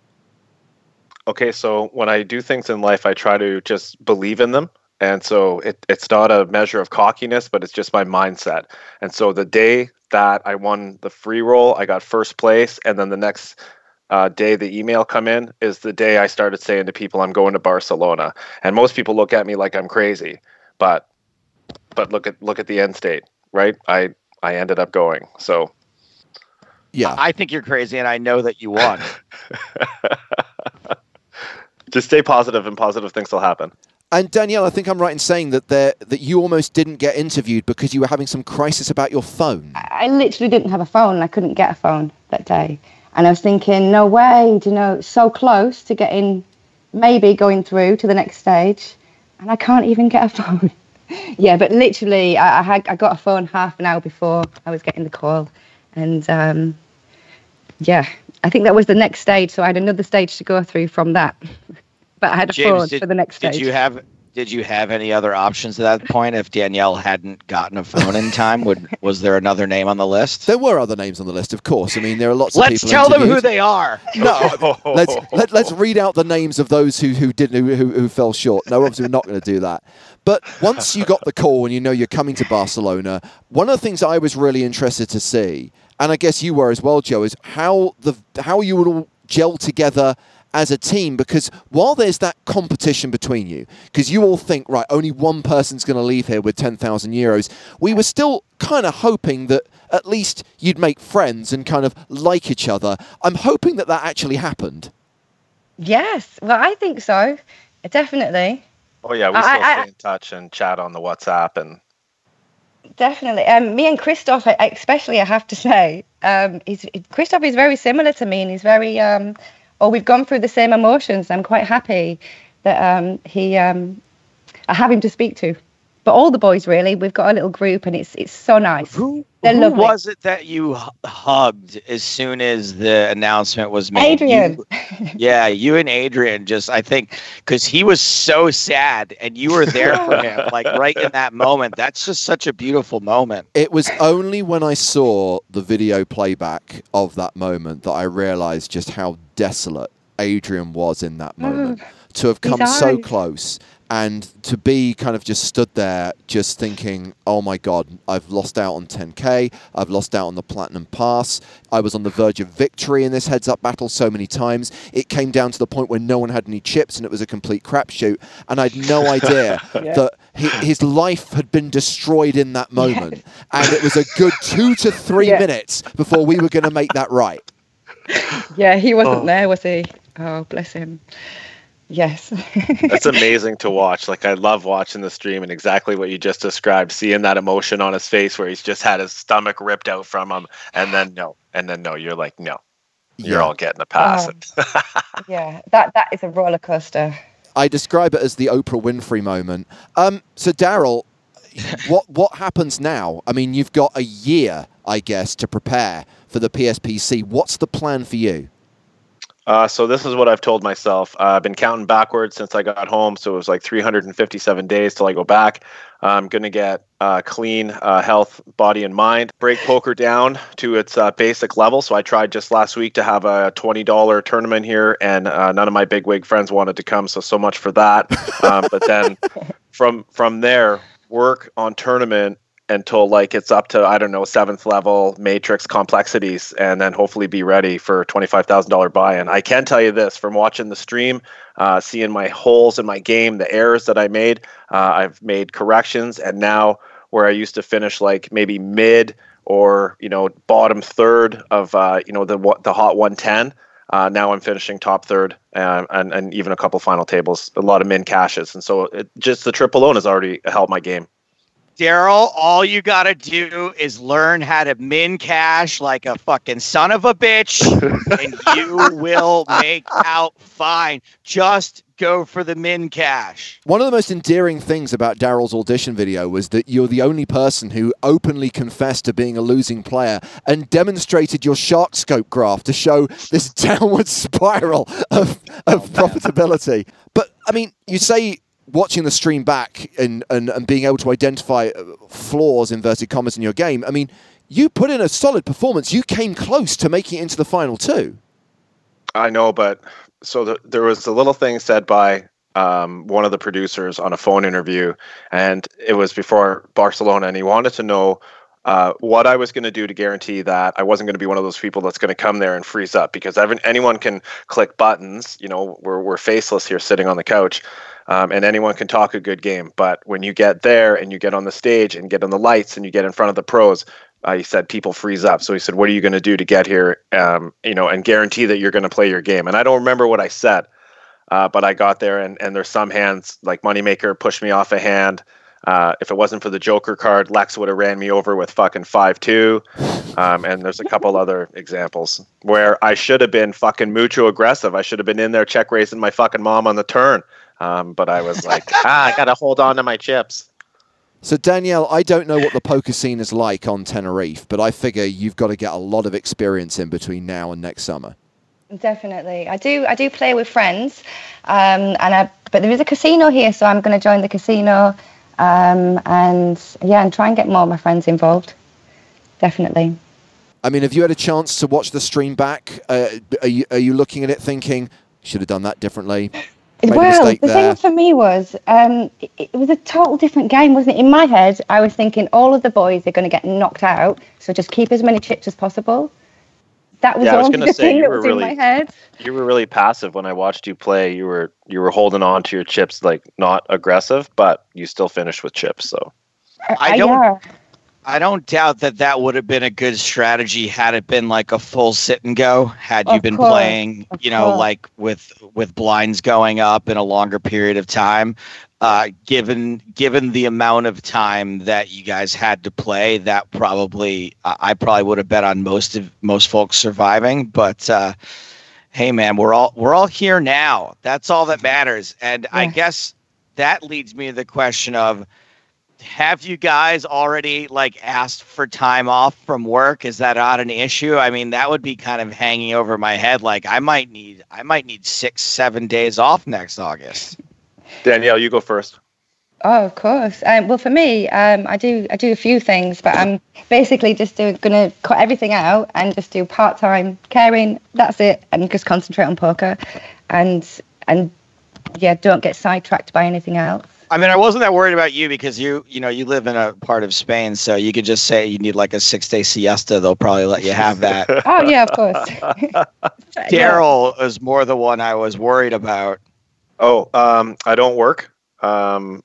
Okay, so when I do things in life, I try to just believe in them. And so it, it's not a measure of cockiness, but it's just my mindset. And so the day that I won the free roll, I got first place. And then the next uh, day the email come in is the day I started saying to people, I'm going to Barcelona. And most people look at me like I'm crazy. But but look at look at the end state, right? I I ended up going. So Yeah. I think you're crazy, and I know that you won. just stay positive and positive things will happen. And Danielle, I think I'm right in saying that there that you almost didn't get interviewed because you were having some crisis about your phone. I literally didn't have a phone. I couldn't get a phone that day. And I was thinking, no way, you know, so close to getting, maybe going through to the next stage. And I can't even get a phone. yeah, but literally, I, I, had, I got a phone half an hour before I was getting the call. And um, yeah, I think that was the next stage. So I had another stage to go through from that. but I had a phone James, did, for the next did stage. you have did you have any other options at that point? If Danielle hadn't gotten a phone in time, would was there another name on the list? There were other names on the list, of course. I mean, there are lots of people. Let's of people. tell them who they are. No, let's let, let's read out the names of those who who didn't who, who, who fell short. No, obviously we're not going to do that. But once you got the call and you know you're coming to Barcelona, one of the things I was really interested to see, and I guess you were as well, Joe, is how the how you would all gel together as a team because while there's that competition between you because you all think right only one person's going to leave here with 10,000 euros we were still kind of hoping that at least you'd make friends and kind of like each other i'm hoping that that actually happened Yes, well, I think so. Definitely. Oh yeah, we I- still I- stay in touch and chat on the WhatsApp and Definitely. Um, me and Christoph, especially, I have to say, um, he's, Christoph is very similar to me, and he's very, um, or we've gone through the same emotions. I'm quite happy that um, he, um, I have him to speak to. But all the boys, really, we've got a little group, and it's it's so nice. Who, They're who was it that you hugged as soon as the announcement was made? Adrian. You- yeah, you and Adrian just, I think, because he was so sad and you were there for him, like right in that moment. That's just such a beautiful moment. It was only when I saw the video playback of that moment that I realized just how desolate Adrian was in that mm. moment. to have come so close and to be kind of just stood there just thinking, oh my God, I've lost out on 10K, I've lost out on the Platinum Pass, I was on the verge of victory in this heads up battle so many times. It came down to the point where no one had any chips and it was a complete crapshoot. And I had no idea that hi- his life had been destroyed in that moment. And it was a good two to three Yeah. minutes before we were going to make that right. Yeah, he wasn't Oh. there, was he? Oh, bless him. Yes. That's amazing to watch. Like I love watching the stream and exactly what you just described, seeing that emotion on his face where he's just had his stomach ripped out from him, and then no, and then no, you're like no, you're Yeah. all getting a pass. Oh. yeah, that that is a roller coaster. I describe it as the Oprah Winfrey moment. Um, so, Daryl, what what happens now? I mean, you've got a year, I guess, to prepare for the PSPC. What's the plan for you? Uh, so this is what I've told myself. Uh, I've been counting backwards since I got home, so it was like 357 days till I go back. I'm gonna get uh, clean uh, health, body and mind. Break poker down to its uh, basic level. So I tried just last week to have a $20 tournament here, and uh, none of my bigwig friends wanted to come. So so much for that. um, but then from from there, work on tournament until like it's up to I don't know seventh level matrix complexities, and then hopefully be ready for twenty five thousand dollar buy in. I can tell you this from watching the stream, uh, seeing my holes in my game, the errors that I made, uh, I've made corrections, and now where I used to finish like maybe mid or you know bottom third of uh, you know the the hot 110. Uh, now I'm finishing top third and, and, and even a couple final tables, a lot of min cashes, and so it, just the trip alone has already helped my game. Daryl, all you gotta do is learn how to min cash like a fucking son of a bitch, and you will make out fine. Just go for the min cash. One of the most endearing things about Daryl's audition video was that you're the only person who openly confessed to being a losing player and demonstrated your SharkScope graph to show this downward spiral of, of profitability. But I mean, you say watching the stream back and, and, and being able to identify uh, flaws, inverted commas, in your game, I mean, you put in a solid performance. You came close to making it into the final two. I know, but so the, there was a little thing said by um, one of the producers on a phone interview, and it was before Barcelona, and he wanted to know uh, what I was going to do to guarantee that I wasn't going to be one of those people that's going to come there and freeze up because anyone can click buttons. You know, we're, we're faceless here sitting on the couch um, and anyone can talk a good game. But when you get there and you get on the stage and get on the lights and you get in front of the pros, uh, he said people freeze up. So he said, "What are you going to do to get here? Um, you know, and guarantee that you're going to play your game." And I don't remember what I said, uh, but I got there and and there's some hands like Moneymaker pushed me off a hand. Uh, if it wasn't for the Joker card, Lex would have ran me over with fucking five two. Um, and there's a couple other examples where I should have been fucking mucho aggressive. I should have been in there check raising my fucking mom on the turn. Um, but I was like, ah, I got to hold on to my chips. So Danielle, I don't know what the poker scene is like on Tenerife, but I figure you've got to get a lot of experience in between now and next summer. Definitely, I do. I do play with friends, um, and I. But there is a casino here, so I'm going to join the casino, um, and yeah, and try and get more of my friends involved. Definitely. I mean, have you had a chance to watch the stream back? Uh, are you are you looking at it thinking should have done that differently? Well, the there. thing for me was um, it, it, was a total different game, wasn't it? In my head, I was thinking all of the boys are going to get knocked out, so just keep as many chips as possible. That was yeah, all the thing that was really, in my head. You were really passive when I watched you play. You were you were holding on to your chips, like not aggressive, but you still finished with chips. So I don't. Yeah. I don't doubt that that would have been a good strategy had it been like a full sit and go. Had you of been course, playing, you know, course. like with with blinds going up in a longer period of time. Uh, given given the amount of time that you guys had to play, that probably I probably would have bet on most of most folks surviving. But uh, hey, man, we're all we're all here now. That's all that matters. And yeah. I guess that leads me to the question of have you guys already like asked for time off from work? Is that not an issue? I mean, that would be kind of hanging over my head. Like I might need, I might need six, seven days off next August. Danielle, you go first. Oh, of course. Um, well, for me, um, I do I do a few things, but I'm basically just going to cut everything out and just do part time caring. That's it, and just concentrate on poker, and and yeah, don't get sidetracked by anything else. I mean, I wasn't that worried about you because you, you know, you live in a part of Spain, so you could just say you need like a six day siesta. They'll probably let you have that. oh yeah, of course. Daryl is more the one I was worried about. Oh, um, I don't work um,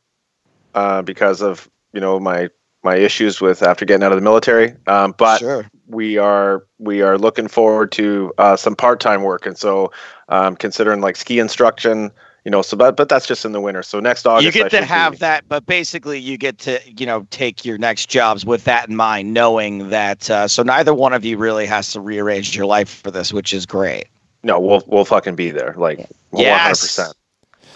uh, because of you know my my issues with after getting out of the military. Um, but sure. we are we are looking forward to uh, some part time work, and so um, considering like ski instruction you know so but but that's just in the winter. So next august you get I to have be... that but basically you get to you know take your next jobs with that in mind knowing that uh, so neither one of you really has to rearrange your life for this which is great. No we'll we'll fucking be there like yes. 100%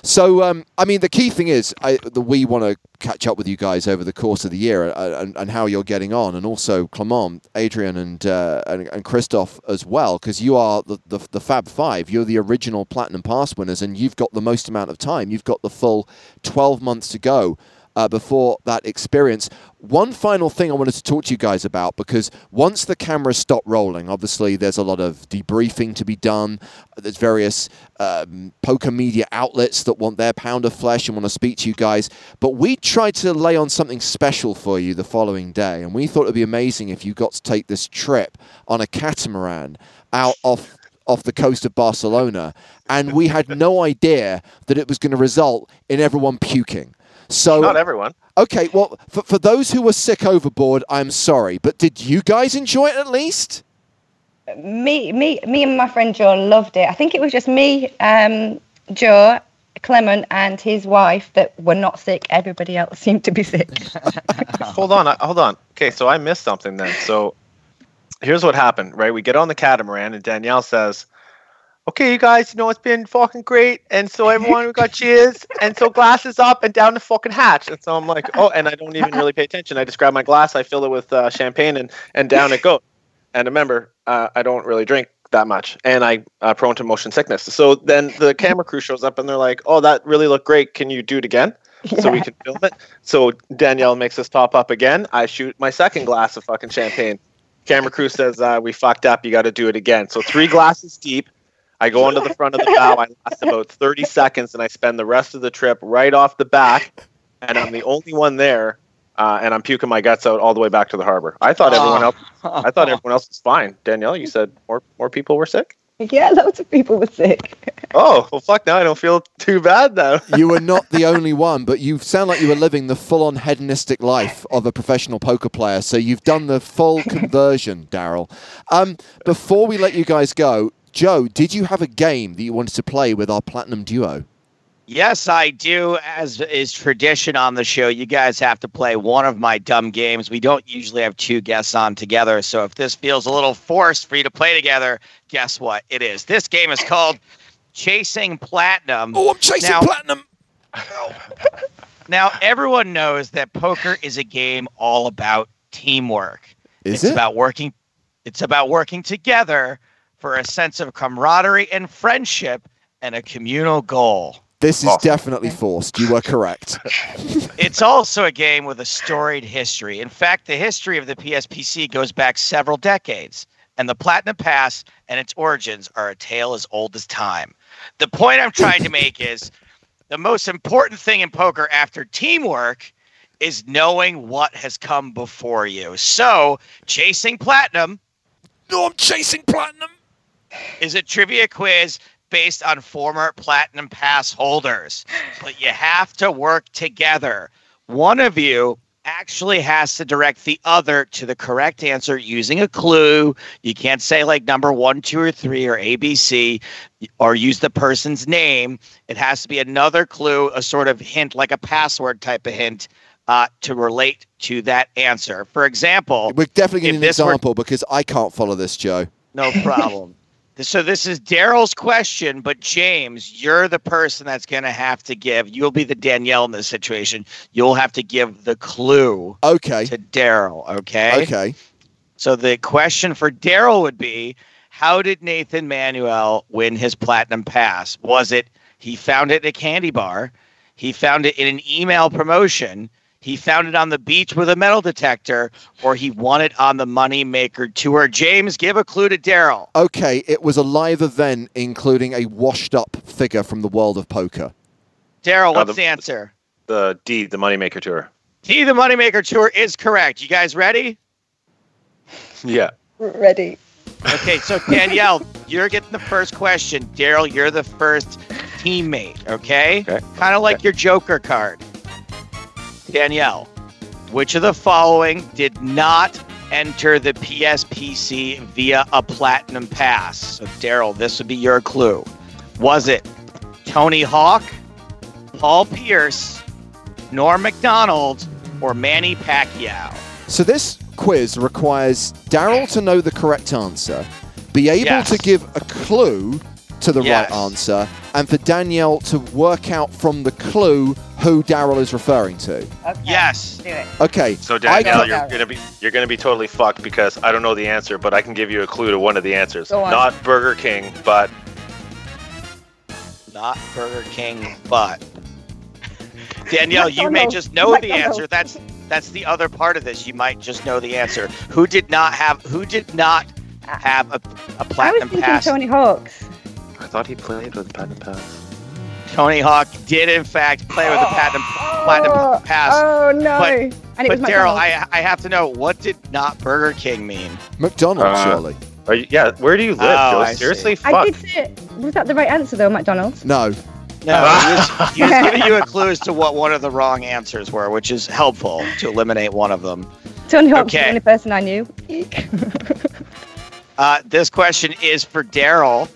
so, um, I mean, the key thing is I, the, we want to catch up with you guys over the course of the year uh, and, and how you're getting on, and also Clement, Adrian, and uh, and, and Christoph as well, because you are the, the, the Fab Five. You're the original Platinum Pass winners, and you've got the most amount of time. You've got the full 12 months to go uh, before that experience. One final thing I wanted to talk to you guys about because once the cameras stop rolling, obviously there's a lot of debriefing to be done. There's various um, poker media outlets that want their pound of flesh and want to speak to you guys. But we tried to lay on something special for you the following day, and we thought it'd be amazing if you got to take this trip on a catamaran out off off the coast of Barcelona, and we had no idea that it was going to result in everyone puking. So Not everyone. okay, well, for, for those who were sick overboard, I'm sorry, but did you guys enjoy it at least? Me, me, me, and my friend Joe loved it. I think it was just me, um, Joe, Clement, and his wife that were not sick. Everybody else seemed to be sick. hold on, hold on. Okay, so I missed something then. So here's what happened, right? We get on the catamaran, and Danielle says, "Okay, you guys, you know it's been fucking great." And so everyone, we got cheers, and so glasses up and down the fucking hatch. And so I'm like, "Oh," and I don't even really pay attention. I just grab my glass, I fill it with uh, champagne, and and down it goes. And remember, uh, I don't really drink that much, and I uh, prone to motion sickness. So then the camera crew shows up, and they're like, "Oh, that really looked great. Can you do it again?" so we can film it. So Danielle makes us top up again. I shoot my second glass of fucking champagne. Camera crew says, uh, "We fucked up. You got to do it again." So three glasses deep. I go onto the front of the bow. I last about thirty seconds, and I spend the rest of the trip right off the back, and I'm the only one there. Uh, and I'm puking my guts out all the way back to the harbor. I thought everyone else. I thought everyone else was fine. Danielle, you said more more people were sick. yeah, loads of people were sick. Oh well, fuck! Now I don't feel too bad now. You were not the only one, but you sound like you were living the full-on hedonistic life of a professional poker player. So you've done the full conversion, Daryl. Um, before we let you guys go, Joe, did you have a game that you wanted to play with our platinum duo? Yes, I do. As is tradition on the show, you guys have to play one of my dumb games. We don't usually have two guests on together. So if this feels a little forced for you to play together, guess what? It is. This game is called Chasing Platinum. Oh, I'm chasing Now- platinum. Now, everyone knows that poker is a game all about teamwork. Is it's it? about working it's about working together for a sense of camaraderie and friendship and a communal goal. This is Awesome. definitely forced. You were correct. It's also a game with a storied history. In fact, the history of the PSPC goes back several decades, and the Platinum Pass and its origins are a tale as old as time. The point I'm trying to make is the most important thing in poker after teamwork is knowing what has come before you. So, chasing platinum no, I'm chasing platinum. Is a trivia quiz based on former platinum pass holders. But you have to work together. One of you actually has to direct the other to the correct answer using a clue. You can't say like number one, two, or three, or ABC, or use the person's name. It has to be another clue, a sort of hint, like a password type of hint. Uh, to relate to that answer. For example, We're definitely getting an this were- example because I can't follow this, Joe. no problem. So this is Daryl's question, but James, you're the person that's going to have to give. You'll be the Danielle in this situation. You'll have to give the clue Okay. to Daryl. Okay. Okay. So the question for Daryl would be, how did Nathan Manuel win his platinum pass? Was it he found it at a candy bar? He found it in an email promotion. He found it on the beach with a metal detector, or he won it on the Moneymaker tour. James, give a clue to Daryl. Okay, it was a live event including a washed up figure from the world of poker. Daryl, Uh, what's the- the answer? The D, the Moneymaker tour. D, the Moneymaker Tour is correct. You guys ready? Yeah. Ready. Okay, so Danielle, you're getting the first question. Daryl, you're the first teammate, okay? Okay. Kind of like your Joker card. Danielle, which of the following did not enter the PSPC via a platinum pass? So, Daryl, this would be your clue. Was it Tony Hawk, Paul Pierce, Norm Macdonald, or Manny Pacquiao? So this quiz requires Daryl to know the correct answer, be able Yes. to give a clue to the Yes. right answer, and for Danielle to work out from the clue who Daryl is referring to. Okay. Yes. Do it. Okay. So I Danielle, can't- you're gonna be you're gonna be totally fucked because I don't know the answer, but I can give you a clue to one of the answers. Go on. Not Burger King, but not Burger King, but Danielle, you may McDonald's. just know the McDonald's. answer. That's that's the other part of this. You might just know the answer. Who did not have who did not ah. have a, a I was platinum thinking pass? Tony Hawk's. I thought he played with Platinum Pass. Tony Hawk did in fact play with a platinum platinum pass. Oh no! But- and it but was Daryl, I I have to know what did not Burger King mean? McDonald's, Uh, surely. Are you, yeah, where do you live, Oh, Joe? I see. Seriously, I did say. Was that the right answer though, McDonald's? No. No, he was, he was giving you a clue as to what one of the wrong answers were, which is helpful to eliminate one of them. Tony Hawk Okay. the only person I knew. Eek. Uh, this question is for Daryl.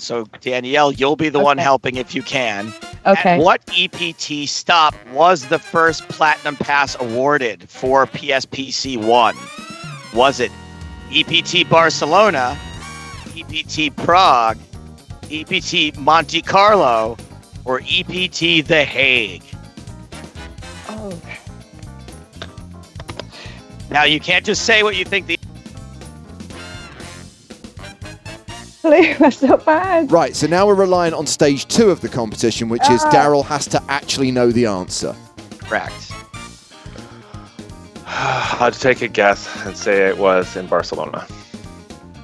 So Danielle, you'll be the one helping if you can. okay. At what EPT stop was the first Platinum Pass awarded for PSPC 1? Was it EPT Barcelona, EPT Prague, EPT Monte Carlo, or EPT The Hague? Oh. Now, you can't just say what you think the Blue, that's so bad. Right, so now we're relying on stage two of the competition, which is Ah. Daryl has to actually know the answer. correct. I'd take a guess and say it was in Barcelona.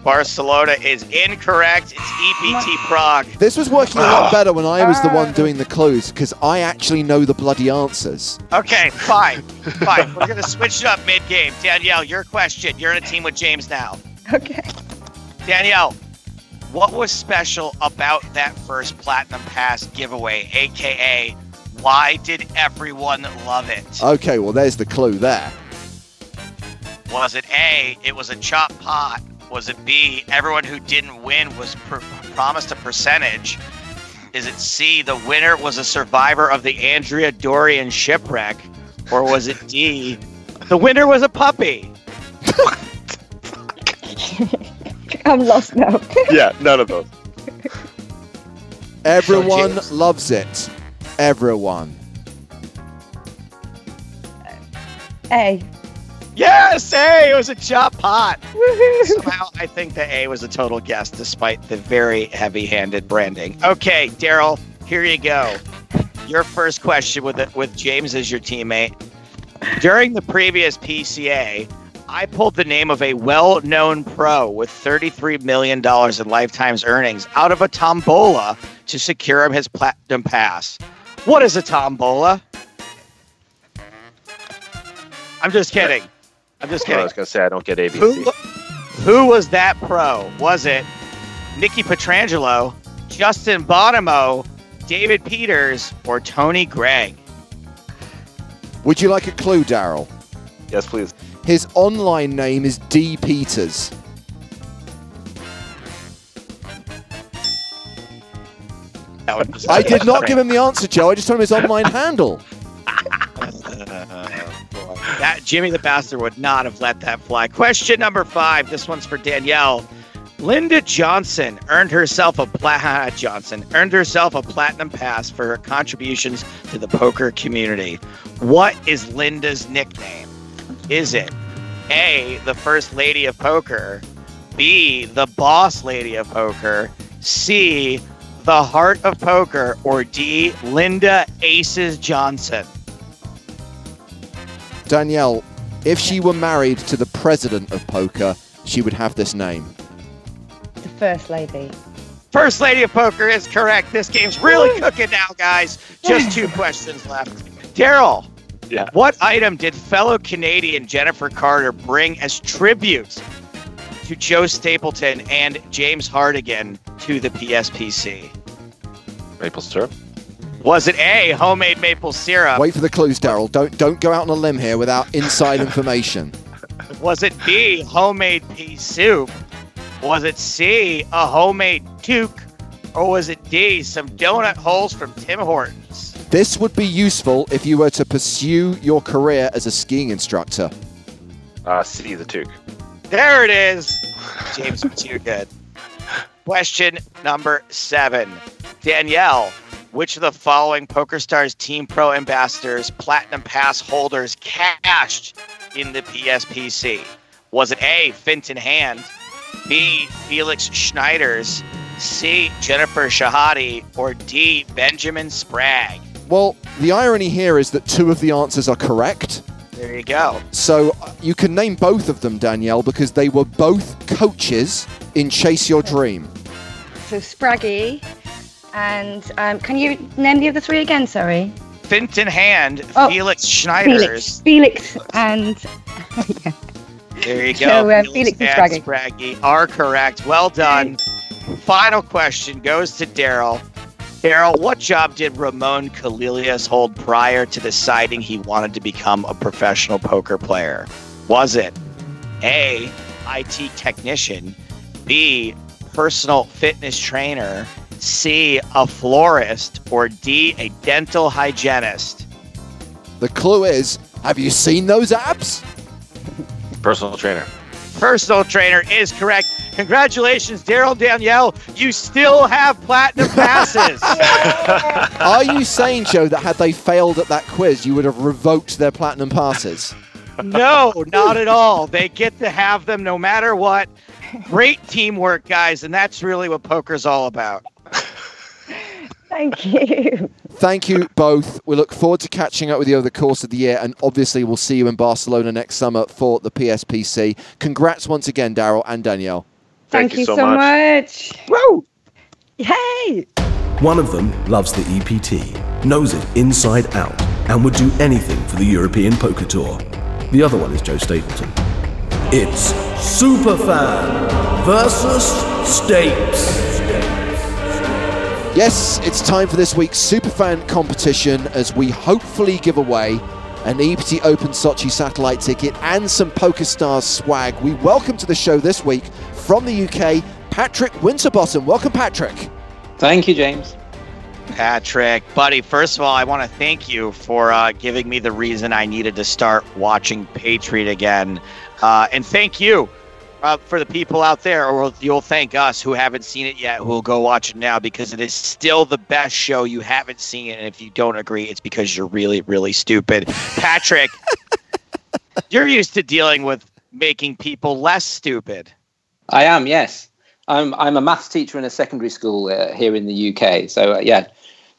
Barcelona is incorrect. It's EPT Prague. This was working a lot better when I was the one doing the clues because I actually know the bloody answers. Okay, fine. Fine. We're going to switch it up mid game. Danielle, your question. You're in a team with James now. Okay. Danielle, what was special about that first Platinum Pass giveaway, aka why did everyone love it? Okay, well, there's the clue there. Was it A, it was a chop pot? Was it B, everyone who didn't win was pr- promised a percentage? Is it C, the winner was a survivor of the Andrea Doria shipwreck? Or was it D, the winner was a puppy? I'm lost now. yeah, none of those. Everyone James- loves it. Everyone. A. Yes, A, it was a chop pot. Woohoo. Somehow, I think the A was a total guess, despite the very heavy-handed branding. Okay, Daryl, here you go. Your first question with with James as your teammate. During the previous PCA, I pulled the name of a well-known pro with $33 million in lifetime's earnings out of a tombola to secure him his platinum pass. What is a tombola? I'm just kidding. I'm just kidding. I was gonna say I don't get ABC. Who, who was that pro? Was it Nicky Petrangelo, Justin Bonomo, David Peters, or Tony Gregg? Would you like a clue, Daryl? Yes, please. His online name is D. Peters. I did not give him the answer, Joe. I just told him his online handle. that Jimmy the Bastard would not have let that fly. Question number five. This one's for Danielle. Linda Johnson earned herself a pla- Johnson earned herself a platinum pass for her contributions to the poker community. What is Linda's nickname? Is it A, the first lady of poker, B, the boss lady of poker, C, the heart of poker, or D, Linda Aces Johnson? Danielle, if she were married to the president of poker, she would have this name. The first lady. First Lady of Poker is correct. This game's really cooking now, guys. Just two questions left. Daryl, Yeah. what item did fellow Canadian Jennifer Carter bring as tribute to Joe Stapleton and James Hartigan to the PSPC? Maple syrup. Was it A, homemade maple syrup? Wait for the clues, Daryl. Don't don't go out on a limb here without inside information. Was it B, homemade pea soup? Was it C, a homemade toque? Or was it D, some donut holes from Tim Hortons? This would be useful if you were to pursue your career as a skiing instructor. Uh, C, the toque. There it is. James, was too good. Question number seven. Danielle, which of the following PokerStars Team Pro ambassadors, Platinum Pass holders cashed in the PSPC? Was it A, Fintan Hand, B, Felix Schneiders, C, Jennifer Shahade, or D, Benjamin Spragg? Well, the irony here is that two of the answers are correct. There you go. So uh, you can name both of them, Danielle, because they were both coaches in Chase Your Dream. So Spraggy. And um, can you name the other three again? Sorry. Fintan Hand, Oh, Felix Schneiders. Felix. Felix and There you go. So, uh, Felix and Spraggy. Spraggy are correct. Well done. Final question goes to Daryl. Daryl, what job did Ramon Colillas hold prior to deciding he wanted to become a professional poker player? Was it A, IT technician, B, personal fitness trainer, C, a florist, or D, a dental hygienist? The clue is have you seen those apps? Personal trainer. Personal trainer is correct. Congratulations, Daryl Danielle. You still have platinum passes. Are you saying, Joe, that had they failed at that quiz, you would have revoked their platinum passes? no, not at all. They get to have them no matter what. Great teamwork, guys, and that's really what poker's all about. Thank you. Thank you both. We look forward to catching up with you over the course of the year, and obviously, we'll see you in Barcelona next summer for the PSPC. Congrats once again, Daryl and Danielle. Thank Thank, you you so so much. much. Woo! Yay! One of them loves the EPT, knows it inside out, and would do anything for the European Poker Tour. The other one is Joe Stapleton. It's Superfan versus Stapes. Yes, it's time for this week's Superfan competition as we hopefully give away an EPT Open Sochi satellite ticket and some PokerStars swag. We welcome to the show this week from the UK, Patrick Winterbottom. Welcome, Patrick. Thank you, James. Patrick, buddy, first of all, I want to thank you for uh, giving me the reason I needed to start watching Patriot again. Uh, and thank you uh, for the people out there, or you'll thank us who haven't seen it yet, who will go watch it now because it is still the best show. You haven't seen it. And if you don't agree, it's because you're really, really stupid. Patrick, you're used to dealing with making people less stupid. I am, yes. I'm, I'm a maths teacher in a secondary school uh, here in the UK. So, uh, yeah,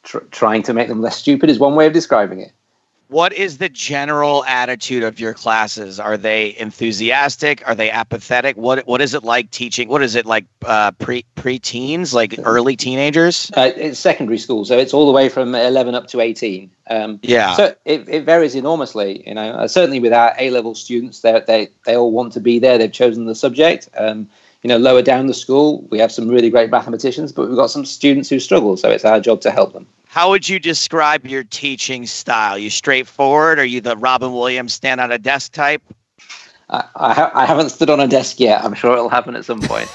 tr- trying to make them less stupid is one way of describing it. What is the general attitude of your classes? Are they enthusiastic? Are they apathetic? What What is it like teaching? What is it like uh, pre pre-teens, like early teenagers? Uh, it's secondary school, so it's all the way from 11 up to 18. Um, Yeah. So it, it varies enormously. You know, uh, certainly with our A level students, they they they all want to be there. They've chosen the subject. Um, you know, lower down the school, we have some really great mathematicians, but we've got some students who struggle. So it's our job to help them. How would you describe your teaching style? You straightforward? Are you the Robin Williams stand on a desk type? I, I, ha- I haven't stood on a desk yet. I'm sure it'll happen at some point.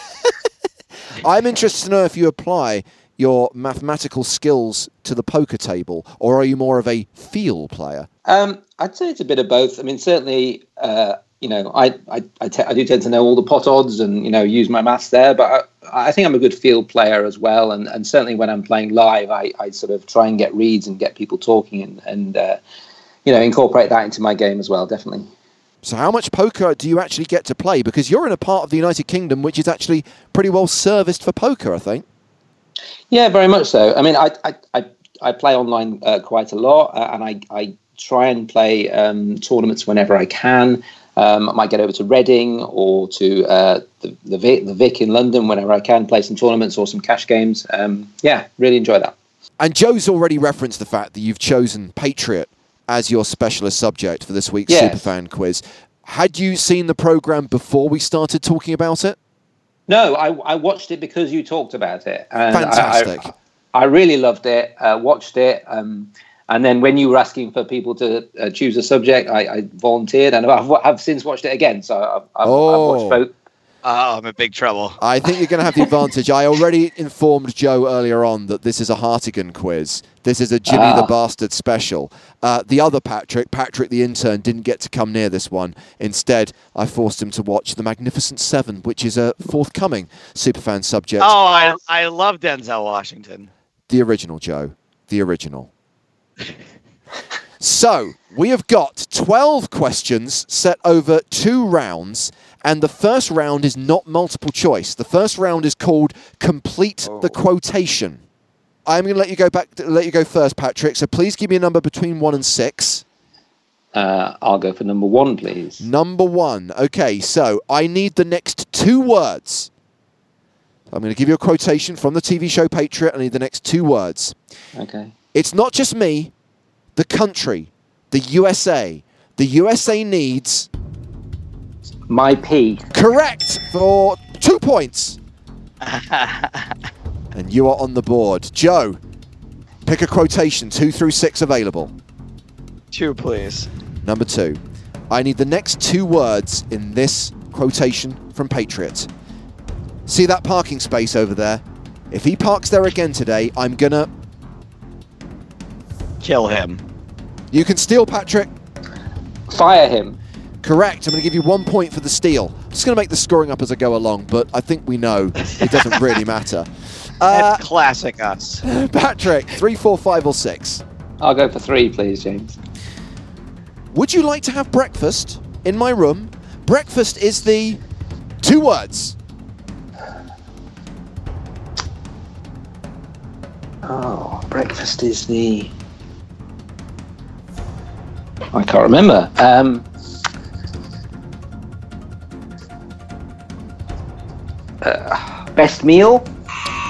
I'm interested to know if you apply your mathematical skills to the poker table, or are you more of a feel player? Um, I'd say it's a bit of both. I mean, certainly, uh, you know, I I, I, te- I do tend to know all the pot odds and you know use my maths there, but I, think I'm a good field player as well. And, and certainly when I'm playing live, I, I sort of try and get reads and get people talking and and uh, you know incorporate that into my game as well. Definitely. So, how much poker do you actually get to play? Because you're in a part of the United Kingdom which is actually pretty well serviced for poker, I think. Yeah, very much so. I mean, I I, I, I play online uh, quite a lot, uh, and I, I try and play um, tournaments whenever I can. Um, I might get over to Reading or to uh, the the Vic, the Vic in London whenever I can play some tournaments or some cash games. Um, yeah, really enjoy that. And Joe's already referenced the fact that you've chosen Patriot as your specialist subject for this week's Yes. Superfan quiz. Had you seen the program before we started talking about it? No, I, I watched it because you talked about it. And I- Fantastic. I, I, really loved it. Uh, watched it. Um, and then when you were asking for people to uh, choose a subject, I, I volunteered, and I've, I've since watched it again. So I've, I've, Oh. I've watched both. Oh, I'm in big trouble. I think you're going to have the advantage. I already informed Joe earlier on that this is a Hartigan quiz. This is a Jimmy the Ah. Bastard special. Uh, the other Patrick, Patrick the intern, didn't get to come near this one. Instead, I forced him to watch The Magnificent Seven, which is a forthcoming Superfan subject. Oh, I I love Denzel Washington. The original, Joe. The original. So, we have got 12 questions set over two rounds, and the first round is not multiple choice. The first round is called Complete the Quotation. I'm going to let you go back, let you go first, Patrick. So please give me a number between one and six. Uh, I'll go for number one, please. Number one. Okay, so I need the next two words. I'm going to give you a quotation from the TV show Patriot. I need the next two words. Okay. It's not just me, the country, the USA. The USA needs My P. correct for two points. and you are on the board. Joe, Pick a quotation, two through six available. Two, please. Number two. I need the next two words in this quotation from Patriot. See that parking space over there? If he parks there again today, I'm gonna. Kill him. You can steal, Patrick. Fire him. Correct. I'm going to give you one point for the steal. I'm just going to make the scoring up as I go along, but I think we know it doesn't really matter. Uh, That's classic us. Patrick, three, four, five, or six. I'll go for three, please, James. Would you like to have breakfast in my room? Breakfast is the two words. Oh, breakfast is the. I can't remember. Um, uh, best meal?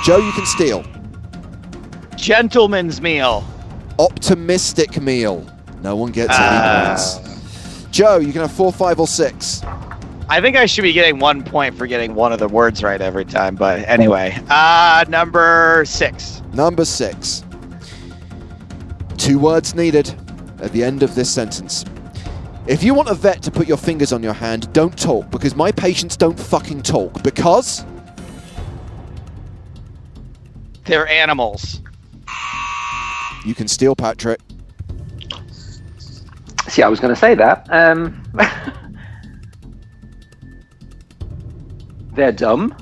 Joe, you can steal. Gentleman's meal. Optimistic meal. No one gets any Ah. points. Joe, you can have four, five, or six. I think I should be getting one point for getting one of the words right every time, but anyway. Uh, number six. Number six. Two words needed at the end of this sentence. If you want a vet to put your fingers on your hand, don't talk because my patients don't fucking talk because They're animals. you can steal Patrick. See, I was going to say that. Um, they're dumb.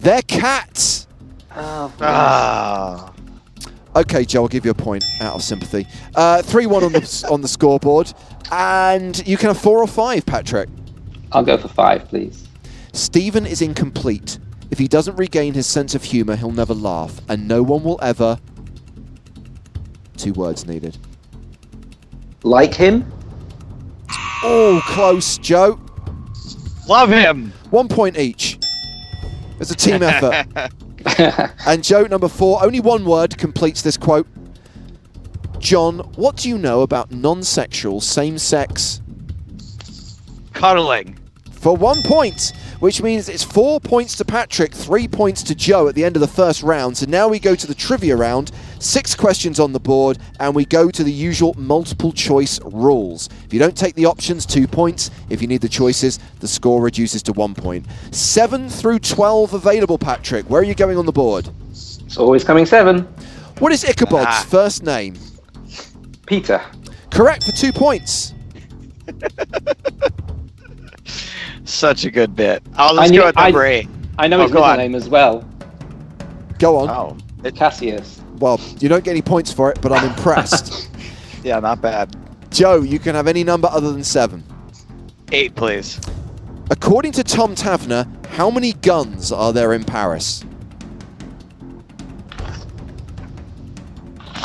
They're cats. Oh, Ah. Okay, Joe, I'll give you a point out of sympathy. Uh, three one on the on the scoreboard, and you can have four or five, Patrick. I'll go for five, please. Stephen is incomplete. If he doesn't regain his sense of humour, he'll never laugh, and no one will ever. Two words needed. Like him? Oh, close, Joe. Love him. One point each. It's a team effort. and Joe, number four, only one word completes this quote. John, what do you know about non sexual, same sex? Cuddling. For one point, which means it's four points to Patrick, three points to Joe at the end of the first round. So now we go to the trivia round, six questions on the board, and we go to the usual multiple choice rules. If you don't take the options, two points. If you need the choices, the score reduces to one point. Seven through 12 available, Patrick. Where are you going on the board? It's always coming seven. What is Ichabod's Ah. first name? Peter. Correct for two points. Such a good bit. I'll I just knew- go with number I- eight. I know Oh, his go middle on. name as well. Go on. Oh, it, Cassius. Well, you don't get any points for it, but I'm impressed. yeah, not bad. Joe, you can have any number other than seven. Eight, please. According to Tom Tavner, how many guns are there in Paris?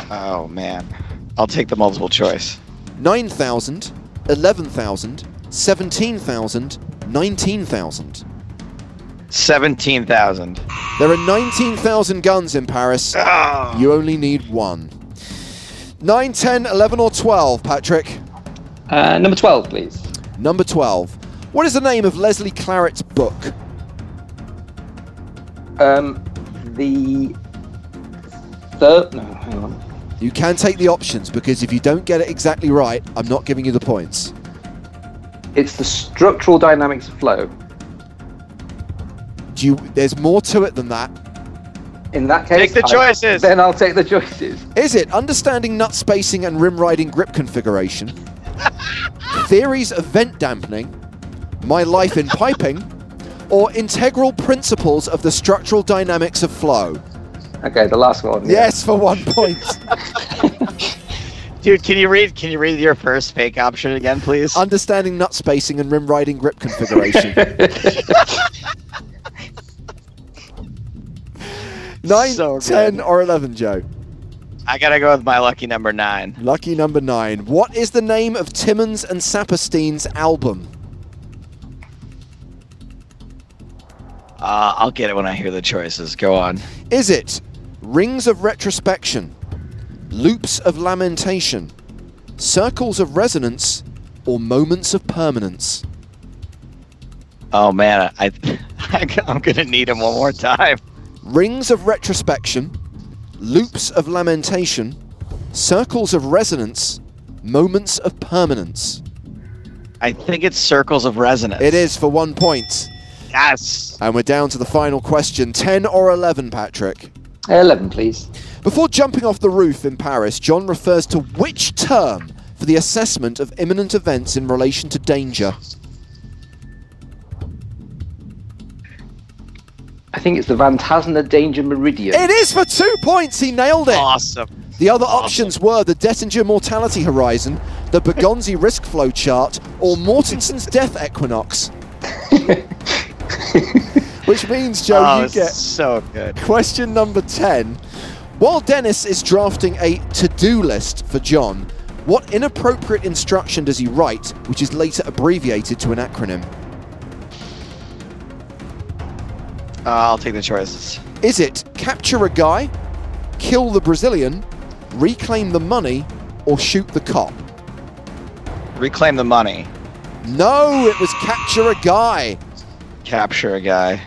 Oh man, I'll take the multiple choice. 9,000, 11,000, 17,000, 19,000. Seventeen thousand. There are 19,000 guns in Paris. Oh. You only need one. 9, 10, 11, or 12, Patrick? Uh, number 12, please. Number 12. What is the name of Leslie Claret's book? Um, the third. No, hang on. You can take the options because if you don't get it exactly right, I'm not giving you the points. It's the structural dynamics of flow. Do you, there's more to it than that. In that case, Take the I- choices. then I'll take the choices. Is it understanding nut spacing and rim riding grip configuration? theories of vent dampening? My life in piping? Or integral principles of the structural dynamics of flow? Okay, the last one. yeah. Yes, for one point. Dude, can you read? Can you read your first fake option again, please? understanding nut spacing and rim riding grip configuration. Nine, So. 10, or 11, Joe? I gotta go with my lucky number nine. Lucky number nine. What is the name of Timmons and Saperstein's album? Uh, I'll get it when I hear the choices. Go on. Is it Rings of Retrospection, Loops of Lamentation, Circles of Resonance, or Moments of Permanence? Oh man, I, I I'm gonna need him one more time. Rings of Retrospection, loops of lamentation, circles of resonance, moments of permanence? I think it's circles of resonance. It is for one point. Yes. And we're down to the final question 10 or 11, Patrick? 11, please. Before jumping off the roof in Paris, John refers to which term for the assessment of imminent events in relation to danger? I think it's the Van Tasner Danger Meridian. It is for two points. He nailed it. Awesome. The other options were the Dettinger mortality horizon, the Bergonzi risk flow chart, or Mortenson's death equinox. Which means, Joe, oh, you get so good. question number 10. While Dennis is drafting a to do list for John, what inappropriate instruction does he write, which is later abbreviated to an acronym? Uh, I'll take the choices. Is it capture a guy, kill the Brazilian, reclaim the money, or shoot the cop? Reclaim the money. No, it was capture a guy. Capture a guy.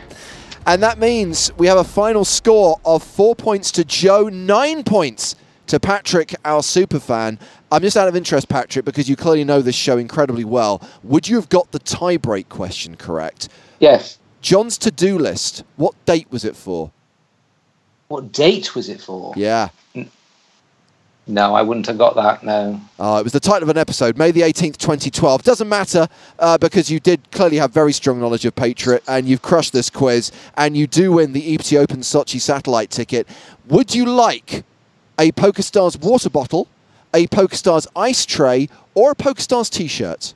And that means we have a final score of four points to Joe, nine points to Patrick, our super fan. I'm just out of interest, Patrick, because you clearly know this show incredibly well. Would you have got the tiebreak question correct? Yes. John's to do list, what date was it for? What date was it for? Yeah. No, I wouldn't have got that. No. Uh, it was the title of an episode, May the 18th, 2012. Doesn't matter uh, because you did clearly have very strong knowledge of Patriot and you've crushed this quiz and you do win the EPT Open Sochi satellite ticket. Would you like a PokerStars water bottle, a PokerStars ice tray, or a PokerStars t shirt?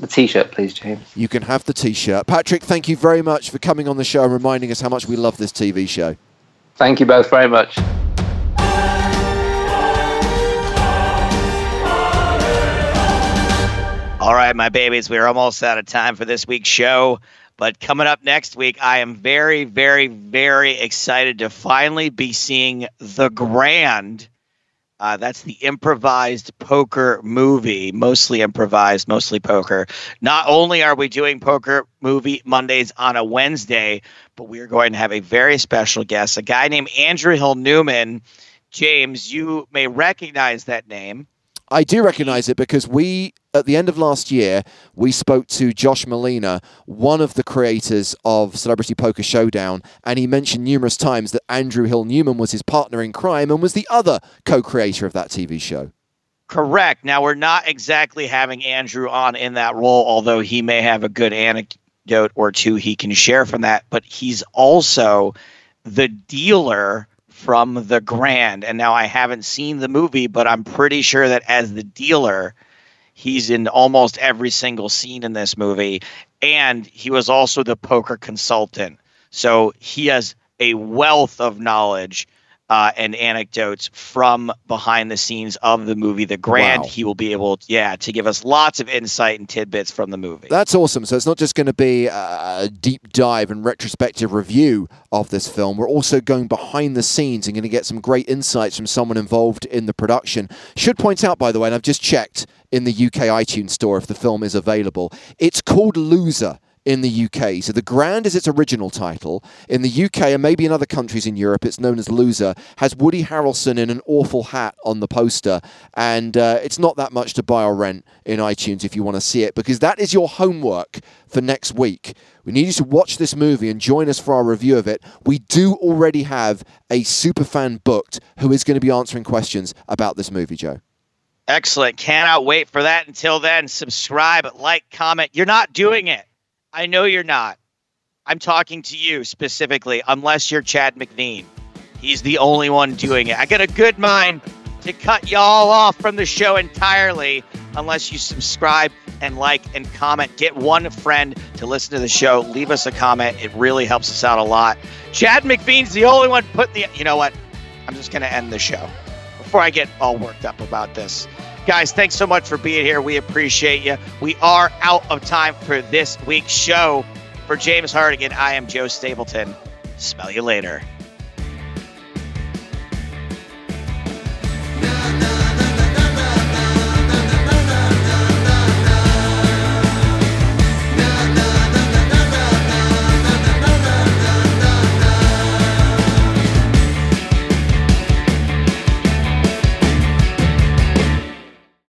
The t-shirt, please, James. You can have the t-shirt. Patrick, thank you very much for coming on the show and reminding us how much we love this TV show. Thank you both very much. All right, my babies, we're almost out of time for this week's show. But coming up next week, I am very, very, very excited to finally be seeing The Grand. Uh, that's the improvised poker movie, mostly improvised, mostly poker. Not only are we doing poker movie Mondays on a Wednesday, but we are going to have a very special guest, a guy named Andrew Hill Newman. James, you may recognize that name. I do recognize it because we, at the end of last year, we spoke to Josh Malina, one of the creators of Celebrity Poker Showdown, and he mentioned numerous times that Andrew Hill Newman was his partner in crime and was the other co creator of that TV show. Correct. Now, we're not exactly having Andrew on in that role, although he may have a good anecdote or two he can share from that, but he's also the dealer from the Grand. And now I haven't seen the movie, but I'm pretty sure that as the dealer, he's in almost every single scene in this movie. And he was also the poker consultant. So he has a wealth of knowledge uh, and anecdotes from behind the scenes of the movie The Grand. Wow. He will be able, yeah, to give us lots of insight and tidbits from the movie. That's awesome. So it's not just going to be a deep dive and retrospective review of this film. We're also going behind the scenes and going to get some great insights from someone involved in the production. Should point out, by the way, and I've just checked in the UK iTunes store if the film is available, it's called Loser in the UK. So The Grand is its original title. In the UK and maybe in other countries in Europe, it's known as Loser. Has Woody Harrelson in an awful hat on the poster, and uh, it's not that much to buy or rent in iTunes if you want to see it, because that is your homework for next week. We need you to watch this movie and join us for our review of it. We do already have a super fan booked who is going to be answering questions about this movie, Joe. Excellent. Cannot wait for that. Until then, subscribe, like, comment. You're not doing it. I know you're not. I'm talking to you specifically, unless you're Chad McNean. He's the only one doing it. I got a good mind to cut y'all off from the show entirely unless you subscribe and like and comment. Get one friend to listen to the show. Leave us a comment. It really helps us out a lot. Chad McBean's the only one putting the. You know what? I'm just going to end the show before I get all worked up about this. Guys, thanks so much for being here. We appreciate you. We are out of time for this week's show. For James Hartigan, I am Joe Stapleton. Smell you later.